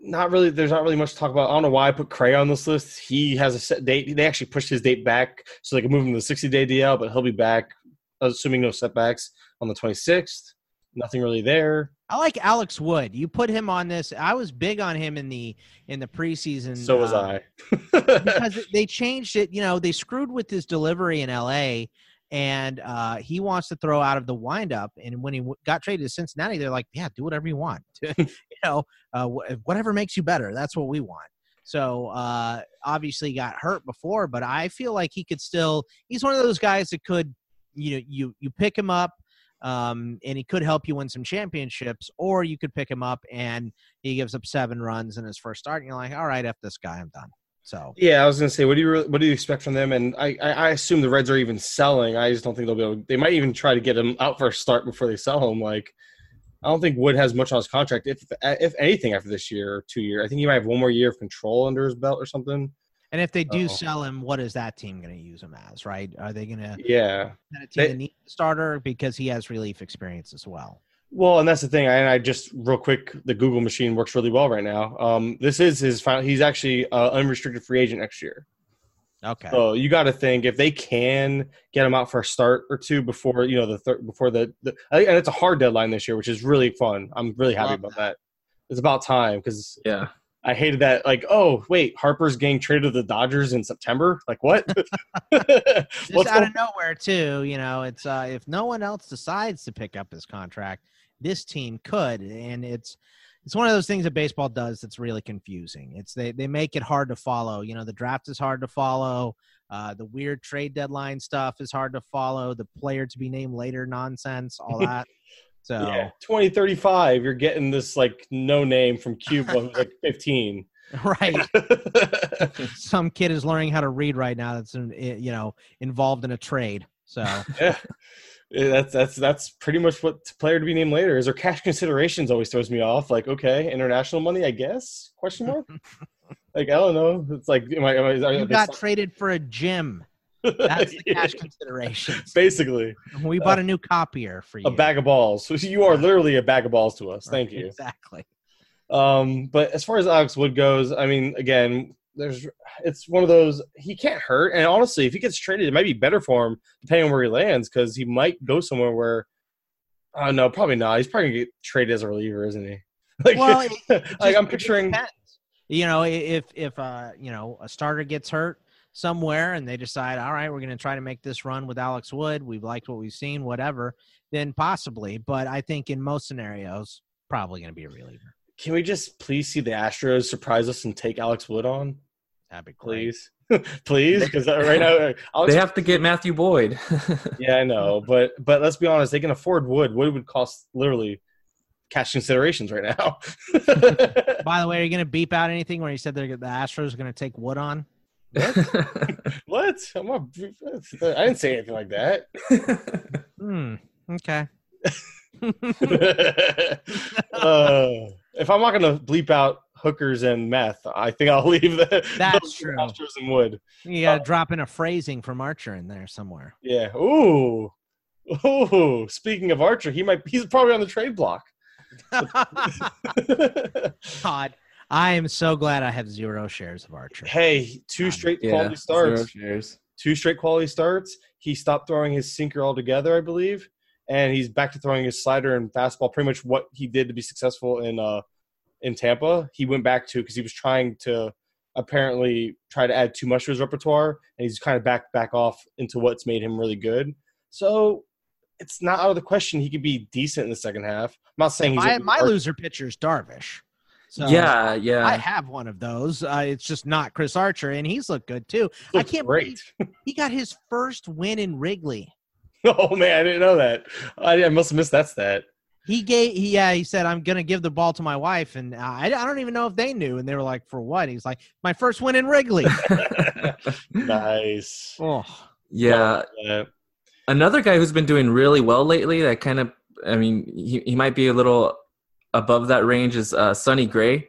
Not really. There's not really much to talk about. I don't know why I put Cray on this list. He has a set date. They actually pushed his date back so they can move him to the 60 day DL, but he'll be back, assuming no setbacks, on the 26th. Nothing really there. I like Alex Wood. You put him on this. I was big on him in the in the preseason. So was uh, I. because they changed it. You know, they screwed with his delivery in L.A. and uh, he wants to throw out of the windup. And when he w- got traded to Cincinnati, they're like, "Yeah, do whatever you want. you know, uh, wh- whatever makes you better. That's what we want." So uh, obviously, got hurt before, but I feel like he could still. He's one of those guys that could, you know, you you pick him up. Um, and he could help you win some championships, or you could pick him up and he gives up seven runs in his first start, and you're like, all right, F this guy, I'm done. So yeah, I was gonna say, what do you re- what do you expect from them? And I, I, I assume the Reds are even selling. I just don't think they'll be able. They might even try to get him out for a start before they sell him. Like, I don't think Wood has much on his contract. If if anything, after this year or two year, I think he might have one more year of control under his belt or something. And if they do Uh-oh. sell him, what is that team going to use him as? Right? Are they going to Yeah. a team They- that needs a starter because he has relief experience as well? Well, and that's the thing. And I just real quick, the Google machine works really well right now. Um, this is his final. He's actually uh, unrestricted free agent next year. Okay. So you got to think if they can get him out for a start or two before you know the thir- before the, the and it's a hard deadline this year, which is really fun. I'm really happy Love about that. It's about time because Yeah. I hated that. Like, oh wait, Harper's getting traded to the Dodgers in September. Like what? Just What's out going- of nowhere, too. You know, it's uh, if no one else decides to pick up his contract, this team could, and it's it's one of those things that baseball does that's really confusing. It's they they make it hard to follow. You know, the draft is hard to follow. Uh, the weird trade deadline stuff is hard to follow. The player to be named later nonsense, all that. So Yeah, 2035. You're getting this like no name from Cuba who's like 15. right, some kid is learning how to read right now. That's eh, you know involved in a trade. So yeah. That's that's that's pretty much what player to be named later is. Or cash considerations always throws me off. Like, okay, international money, I guess? Question mark. like, I don't know. It's like, am I? Am I you got traded for a gym. That's the cash consideration. Basically, We bought a new copier for you. a bag of balls. So you are literally a bag of balls to us. Thank you. Exactly. Um, but as far as Alex Wood goes, I mean, again, there's it's one of those he can't hurt, and honestly, if he gets traded, it might be better for him depending on where he lands because he might go somewhere where. Uh, no, probably not. He's probably gonna get traded as a reliever, isn't he? Like, Well, it- like Just- I'm picturing. You know, if if uh you know a starter gets hurt somewhere and they decide, all right, we're going to try to make this run with Alex Wood. We've liked what we've seen, whatever. Then possibly, but I think in most scenarios, probably going to be a reliever. Can we just please see the Astros surprise us and take Alex Wood on, That'd be great. please, please? Because right now, Alex, They have to get Matthew Boyd. yeah, I know, but but let's be honest, they can afford Wood. Wood would cost literally cash considerations right now. By the way, are you going to beep out anything where you said they're, the Astros are going to take Wood on? what? I'm not, I didn't say anything like that. Hmm. Okay. uh, if I'm not going to bleep out hookers and meth, I think I'll leave the That's true. Astros and Wood. You got to drop in a phrasing from Archer in there somewhere. Yeah. Ooh. Ooh. Speaking of Archer, he might. He's probably on the trade block. God, I am so glad I have zero shares of Archer. hey, two Um, straight yeah, quality zero starts. shares. Two straight quality starts. He stopped throwing his sinker altogether, I believe, and he's back to throwing his slider and fastball. Pretty much what he did to be successful in uh in Tampa. He went back to because he was trying to apparently try to add too much to his repertoire, and he's kind of back back off into what's made him really good. So it's not out of the question he could be decent in the second half. I'm not saying he's my, my loser pitcher is Darvish. So yeah, yeah. I have one of those. Uh, it's just not Chris Archer, and he's looked good too. I can't great. believe he got his first win in Wrigley. Oh man, I didn't know that. I, I must have missed that stat. He gave, he, yeah, he said, "I'm gonna give the ball to my wife," and I, I don't even know if they knew, and they were like, "For what?" He's like, "My first win in Wrigley." nice. oh, yeah. Uh, Another guy who's been doing really well lately that kind of I mean, he, he might be a little above that range is uh, Sonny Gray.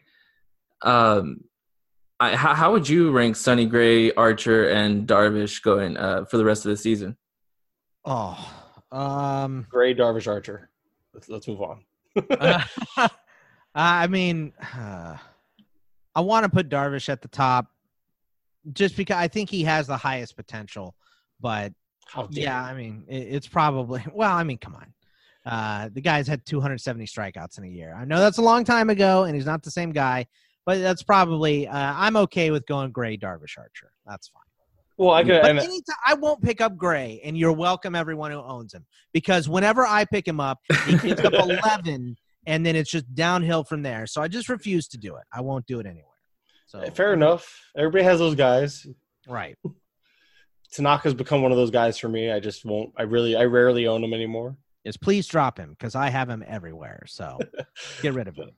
Um, I, how, how would you rank Sonny Gray, Archer, and Darvish going uh, for the rest of the season? Oh, um, Gray, Darvish, Archer. Let's, let's move on. uh, I mean, uh, I want to put Darvish at the top just because I think he has the highest potential. But How dare yeah, I mean, it, it's probably well. I mean, come on. Uh, the guy's had 270 strikeouts in a year. I know that's a long time ago, and he's not the same guy. But that's probably uh, I'm okay with going Gray, Darvish, Archer. That's fine. Well, I could. But anytime, I won't pick up Gray, and you're welcome, everyone who owns him, because whenever I pick him up, he picks up 11, and then it's just downhill from there. So I just refuse to do it. I won't do it anywhere. So fair enough. Everybody has those guys. right? Tanaka's become one of those guys for me. I just won't. I really, I rarely own him anymore. Is please drop him because I have him everywhere. So get rid of him.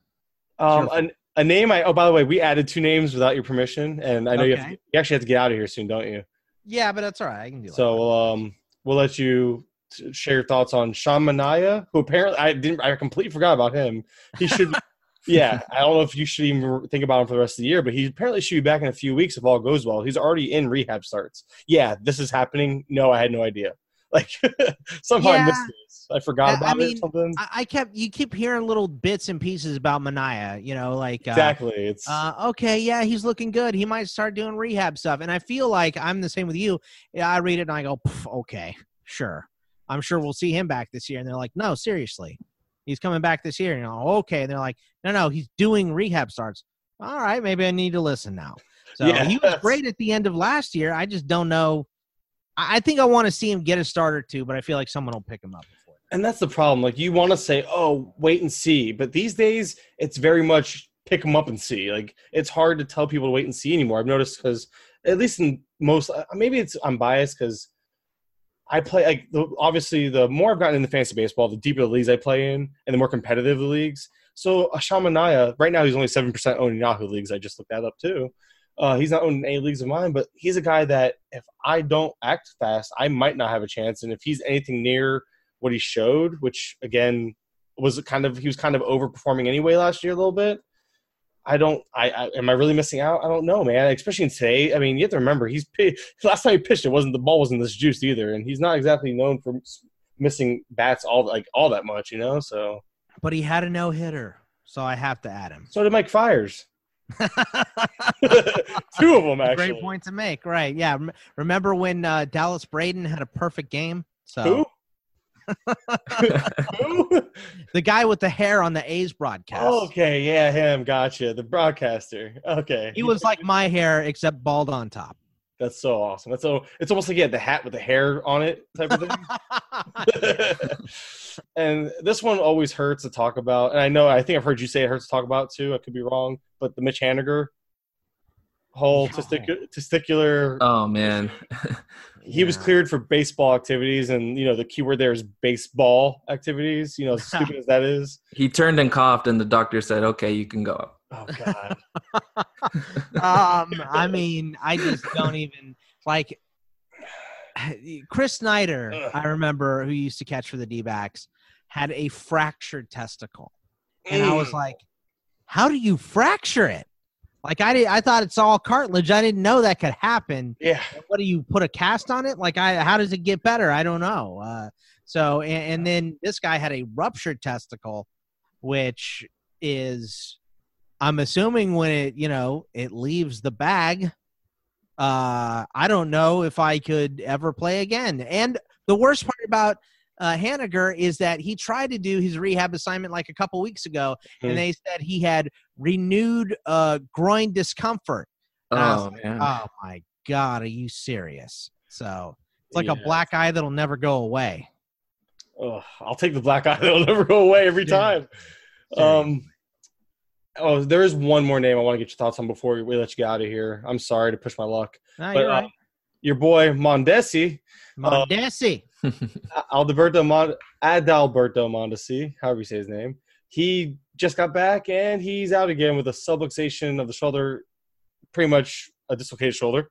Um, a, a name I. Oh, by the way, we added two names without your permission, and I know you, have to, you actually have to get out of here soon, don't you? Yeah, but that's all right. I can do that. So um, we'll let you t- share your thoughts on Sean Manaea, who apparently I didn't. I completely forgot about him. He should. yeah, I don't know if you should even think about him for the rest of the year, but he apparently should be back in a few weeks if all goes well. He's already in rehab starts. Yeah, this is happening. No, I had no idea. Like somehow I missed this. I forgot I- I about it mean, or something. I, I kept you keep hearing little bits and pieces about Manaea. You know, like uh, exactly. It's Uh, okay, yeah, he's looking good. He might start doing rehab stuff. And I feel like I'm the same with you. Yeah, I read it and I go, okay, sure. I'm sure we'll see him back this year. And they're like, no, seriously. He's coming back this year. And you're like, okay. And they're like, no, no, he's doing rehab starts. All right, maybe I need to listen now. So Yeah. he was great at the end of last year. I just don't know. I think I want to see him get a start or two, but I feel like someone will pick him up and that's the problem. Like you want to say, "Oh, wait and see," but these days it's very much pick them up and see. Like it's hard to tell people to wait and see anymore. I've noticed because at least in most, uh, maybe it's I'm biased because I play like the, obviously the more I've gotten into fantasy baseball, the deeper the leagues I play in, and the more competitive the leagues. So Ashamanaya, right now he's only seven percent owned in Yahoo leagues. I just looked that up too. Uh, he's not owned in any leagues of mine, but he's a guy that if I don't act fast, I might not have a chance. And if he's anything near what he showed, which again was kind of he was kind of overperforming anyway last year a little bit. I don't. I, I am I really missing out? I don't know, man. Especially in today. I mean, you have to remember he's last time he pitched, it wasn't the ball wasn't this juiced either, and he's not exactly known for missing bats all like all that much, you know. So But he had a no hitter. So I have to add him. so did Mike Fiers. Two of them actually. Great point to make. Right. Yeah. Remember when uh, Dallas Braden had a perfect game? So Who? Who? the guy with the hair on the A's broadcast. okay, yeah, him. Gotcha. The broadcaster. Okay. He was like my hair except bald on top. That's so awesome. That's so. It's almost like he had the hat with the hair on it type of thing. and this one always hurts to talk about. And I know, I think I've heard you say it hurts to talk about too. I could be wrong, but the Mitch Haniger whole No. testicu- testicular. oh man, he was cleared for baseball activities, and you know the keyword there is baseball activities. You know, as stupid as that is. he turned and coughed, and the doctor said, "Okay, you can go." Oh God. um, I mean, I just don't even like Chris Snyder. Ugh. I remember who used to catch for the D backs had a fractured testicle, and I was like, "How do you fracture it?" Like I did, I thought it's all cartilage. I didn't know that could happen. yeah. what do you put a cast on it like i how does it get better i don't know uh so and, and then this guy had a ruptured testicle which is i'm assuming when it you know it leaves the bag uh i don't know if i could ever play again and the worst part about uh Haniger is that he tried to do his rehab assignment like a couple weeks ago Hmm. and they said he had renewed uh groin discomfort and I was Oh man, Oh my god, are you serious? So it's like a black eye that'll never go away. Ugh, I'll take the black eye. That'll never go away every Yeah. time. Um, oh, there is one more name I want to get your thoughts on before we let you get out of here. I'm sorry to push my luck, No, but you're uh, your boy Mondesi, Mondesi. Alberto Mon- Adalberto Mondesi, however you say his name, he just got back and he's out again with a subluxation of the shoulder, pretty much a dislocated shoulder.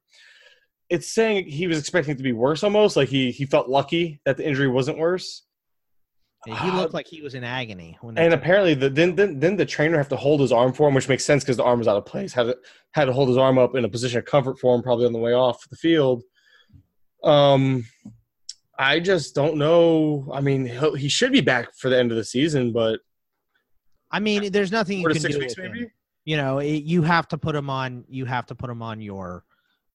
It's saying he was expecting it to be worse almost, like he he felt lucky that the injury wasn't worse. He looked like he was in agony. When And apparently, the then then then the trainer have to hold his arm for him, which makes sense because the arm was out of place. Had to had to hold his arm up in a position of comfort for him, probably on the way off the field. Um, I just don't know. I mean, he'll, he should be back for the end of the season, but I mean, there's nothing you can six do. weeks, with him. maybe. You know, it, you have to put him on. You have to put him on your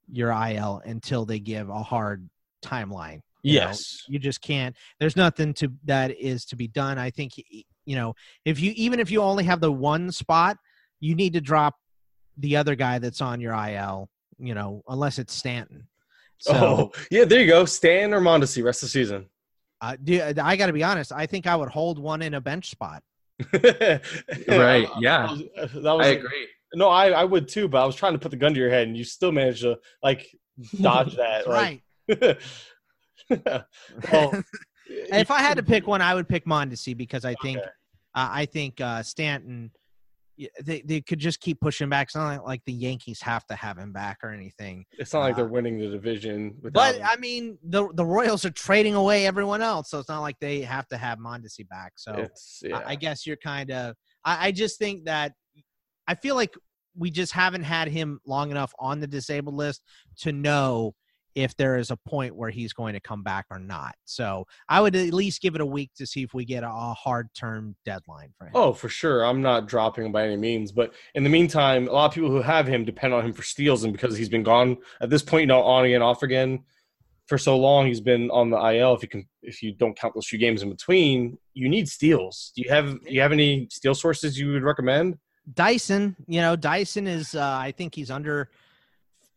your IL until they give a hard timeline. You know? Yes. you just can't. There's nothing to that is to be done. I think you know if you even if you only have the one spot, you need to drop the other guy that's on your IL. You know, unless it's Stanton. So, oh, yeah. There you go. Stan or Mondesi rest of the season. uh, do, I got to be honest. I think I would hold one in a bench spot. Right, yeah. That was, that was I agree. No, I, I would too, but I was trying to put the gun to your head, and you still managed to like dodge that. right. Like, well, if I had to pick one, I would pick Mondesi because I think Okay. uh, I think uh, Stanton. They they could just keep pushing back. It's not like, like the Yankees have to have him back or anything. it's not like Uh, they're winning the division. But him. I mean, the the Royals are trading away everyone else, so it's not like they have to have Mondesi back. So yeah. I, I guess you're kind of. I, I just think that I feel like we just haven't had him long enough on the disabled list to know if there is a point where he's going to come back or not. So I would at least give it a week to see if we get a, hard term deadline for him. Oh, for sure. I'm not dropping him by any means. But in the meantime, a lot of people who have him depend on him for steals, and because he's been gone at this point, you know, on again, off again for so long, he's been on the IL. If you can, if you don't count those few games in between, you need steals. Do you have do you have any steal sources you would recommend? Dyson, you know, Dyson is uh, I think he's under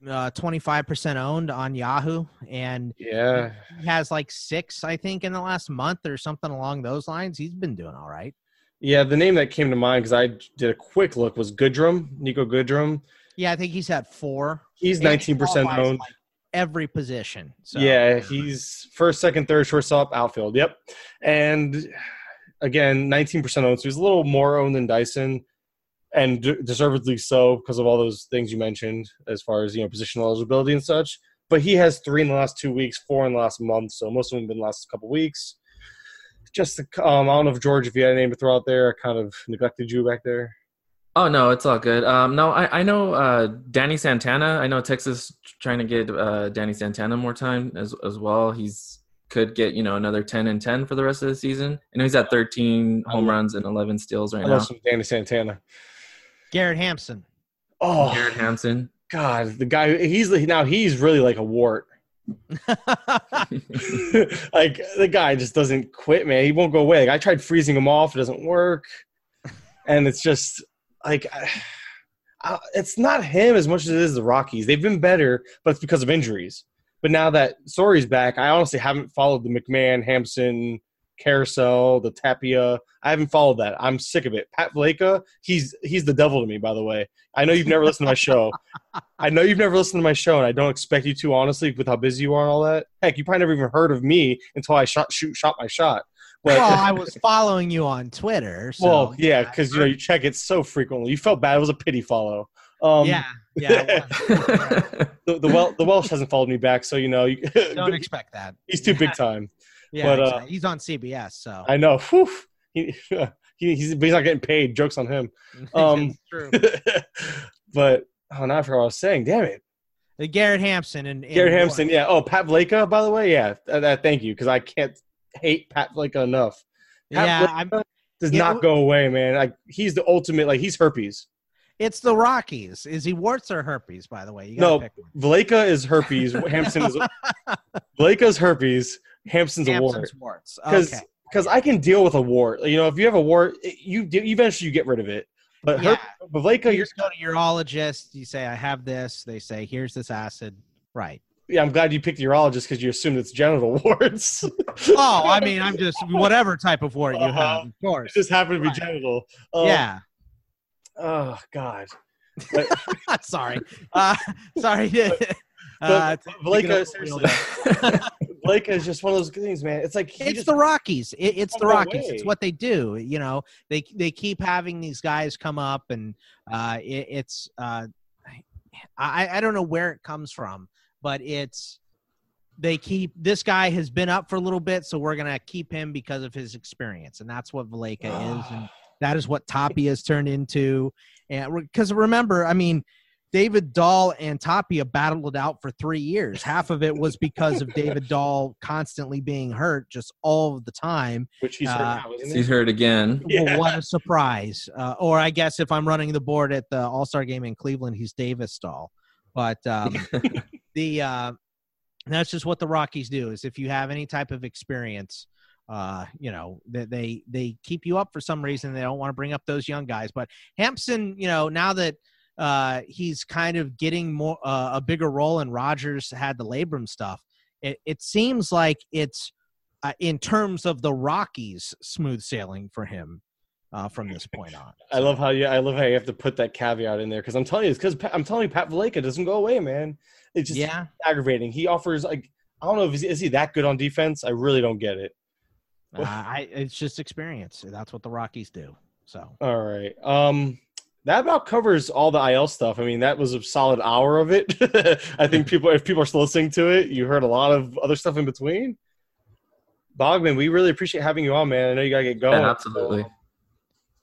uh, 25% owned on Yahoo and Yeah, he has like 6 I think in the last month or something along those lines. He's been doing all right. yeah. The name that came to mind because I did a quick look was Goodrum, Nico Goodrum. Yeah, I think he's at 4. He's 19 percent owned. like every position. So Yeah, he's first, second, third, shortstop, outfield. Yep. And again, 19% owned. So he's a little more owned than Dyson and deservedly so because of all those things you mentioned as far as, you know, positional eligibility and such. But he has three in the last two weeks, four in the last month. So most of them have been the last couple weeks. Just, um, I don't know if George, if you had a name to throw out there, I kind of neglected you back there. Oh no, it's all good. Um, no, I, I know uh, Danny Santana. I know Texas trying to get uh, Danny Santana more time as as well. He's could get you know another ten and ten for the rest of the season. I know he's at thirteen home runs and eleven steals right I now. Danny Santana. Garrett Hampson. Oh, Garrett Hampson. God. The guy, he's now he's really like a wart. like the guy just doesn't quit, man. He won't go away. Like I tried freezing him off, it doesn't work, and it's just like I, I, it's not him as much as it is the Rockies. They've been better, but it's because of injuries. But now that Story's back, I honestly haven't followed the McMahon, Hampson, Carousel, the Tapia. I haven't followed that. I'm sick of it. Pat Valaika, he's he's the devil to me. By the way, I know you've never listened to my show. I know you've never listened to my show, and I don't expect you to. Honestly, with how busy you are and all that. Heck, you probably never even heard of me until I shot shoot shot my shot. But well, I was following you on Twitter. So, well, yeah, because you know you check it so frequently. You felt bad. It was a pity follow. Um, yeah, yeah. The, the Wel- the Welsh hasn't followed me back, so you know you, Don't expect that. he's too big time. Yeah, but, uh, he's on CBS, so I know. Whew. He, he, he's, but he's not getting paid. Jokes on him. um, true. but oh, now I forgot what I was saying. Damn it, Uh, Garrett Hampson and, and Garrett Hampson. Yeah. Oh, Pat Valaika. By the way, yeah. Uh, uh, thank you, because I can't hate Pat Valaika enough. Pat Yeah, I'm, does not go away, man. Like he's the ultimate. Like he's herpes. it's the Rockies. Is he warts or herpes? By the way, you No, pick one. Valaika is herpes. Hampson is Valaika's herpes. Hampson's a wart. Because Okay. because I can deal with a wart. You know, if you have a wart, it- you eventually you get rid of it. But Yeah. her, but Valaika, You go to urologist. You say, "I have this." They say, "Here's this acid." Right. yeah. I'm glad you picked urologist because you assumed it's genital warts. Oh, I mean, I'm just whatever type of wart you Uh-huh. have, of it course. just happened to be Right. genital. Um, yeah. Oh God. sorry. Uh, sorry. uh, But Valaika, up seriously, Valaika is just one of those things, man. It's like it's just, the Rockies. It, it's the Rockies. It's what they do. You know, they they keep having these guys come up, and uh, it, it's uh, I I don't know where it comes from, but it's they keep this guy has been up for a little bit, so we're gonna keep him because of his experience, and that's what Valaika is, and that is what Tapia has turned into. And because remember, I mean, David Dahl and Tapia battled it out for three years. Half of it was because of David Dahl constantly being hurt just all of the time. Which he's Uh, hurt now, isn't he? He's hurt again. Well, what a surprise! Uh, or I guess if I'm running the board at the All Star game in Cleveland, he's Davis Dahl. But um, the uh, that's just what the Rockies do. Is if you have any type of experience, uh, you know that they they keep you up for some reason. They don't want to bring up those young guys. But Hampson, you know, now that uh, he's kind of getting more uh, a bigger role, and Rogers had the labrum stuff. It, it seems like it's uh, in terms of the Rockies smooth sailing for him uh, from this point on. I love how you. I love how you have to put that caveat in there because I'm telling you, it's because I'm telling you, Pat Valaika doesn't go away, man. It's just yeah. aggravating. He offers like I don't know if he's, is he that good on defense. I really don't get it. Uh, I, it's just experience. That's what the Rockies do. So All right. Um, that about covers all the IL stuff. I mean, that was a solid hour of it. I think people, if people are still listening to it, you heard a lot of other stuff in between. Bogman, we really appreciate having you on, man. I know you gotta get going. Yeah, absolutely.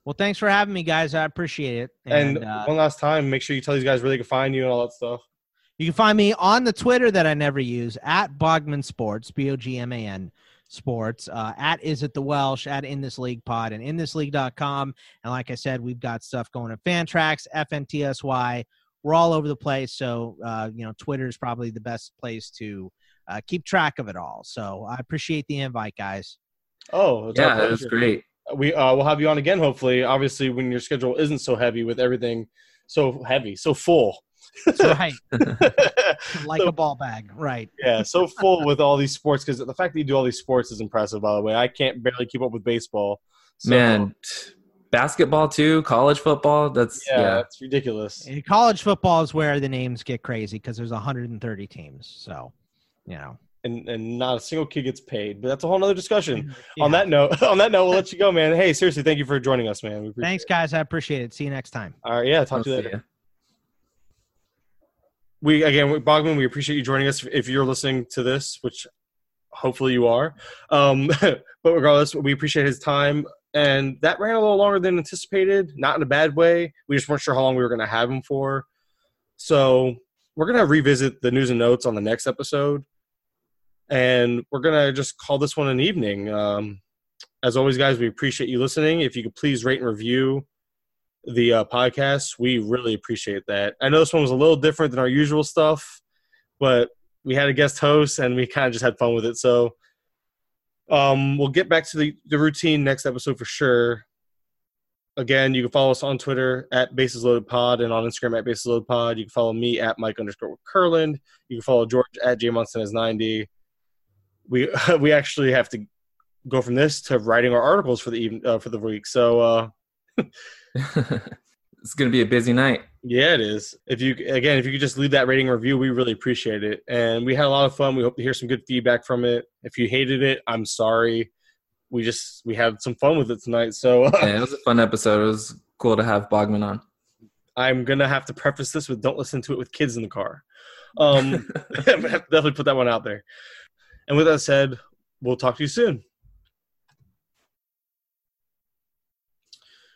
well, thanks for having me, guys. I appreciate it. And, And, uh, one last time, make sure you tell these guys where they can find you and all that stuff. you can find me on the Twitter that I never use at Bogman Sports, B O G M A N Sports. Uh, at Is It the Welsh, at In This League Pod, and InThisLeague.com. And like I said, we've got stuff going at Fantrax, FNTSY. We're all over the place. So, uh, you know, Twitter is probably the best place to uh, keep track of it all. So I appreciate the invite, guys. Oh, it's Yeah, it was great. We uh, we'll have you on again, hopefully. Obviously, when your schedule isn't so heavy with everything so heavy, so full. That's right. like So- a ball bag. Right. yeah, so full with all these sports because the fact that you do all these sports is impressive. By the way, I can't barely keep up with baseball. So, Man, basketball too, college football. That's yeah, yeah. it's ridiculous. In college football is where the names get crazy because there's 130 teams. So, you know. And and not a single kid gets paid, but that's a whole other discussion. Mm-hmm. Yeah. On that note, on that note, we'll let you go, man. Hey, seriously, thank you for joining us, man. We Thanks, guys. I appreciate it. See you next time. All right, yeah, talk I'll to you later. ya. We again bogman we appreciate you joining us if you're listening to this which hopefully you are. Um, but regardless we appreciate his time. And that ran a little longer than anticipated not in a bad way. We just weren't sure how long we were going to have him for. So we're going to revisit the news and notes on the next episode. And we're going to just call this one an evening. Um, as always guys we appreciate you listening. If you could please rate and review the uh, podcast. We really appreciate that. I know this one was a little different than our usual stuff, but we had a guest host and we kind of just had fun with it. So um, we'll get back to the, the routine next episode for sure. Again, you can follow us on Twitter at Bases Loaded Pod and on Instagram at Bases Loaded Pod. You can follow me at Mike underscore Curland. You can follow George at J Munson as 90. We we actually have to go from this to writing our articles for the even uh, for the week. So uh, it's gonna be a busy night. Yeah, it is. If you again, if you could just leave that rating review, we really appreciate it. And we had a lot of fun. We hope to hear some good feedback from it. If you hated it, I'm sorry. We just we had some fun with it tonight. So Yeah, it was a fun episode. It was cool to have Bogman on. I'm gonna have to preface this with don't listen to it with kids in the car. Um, definitely put that one out there. And with that said, we'll talk to you soon.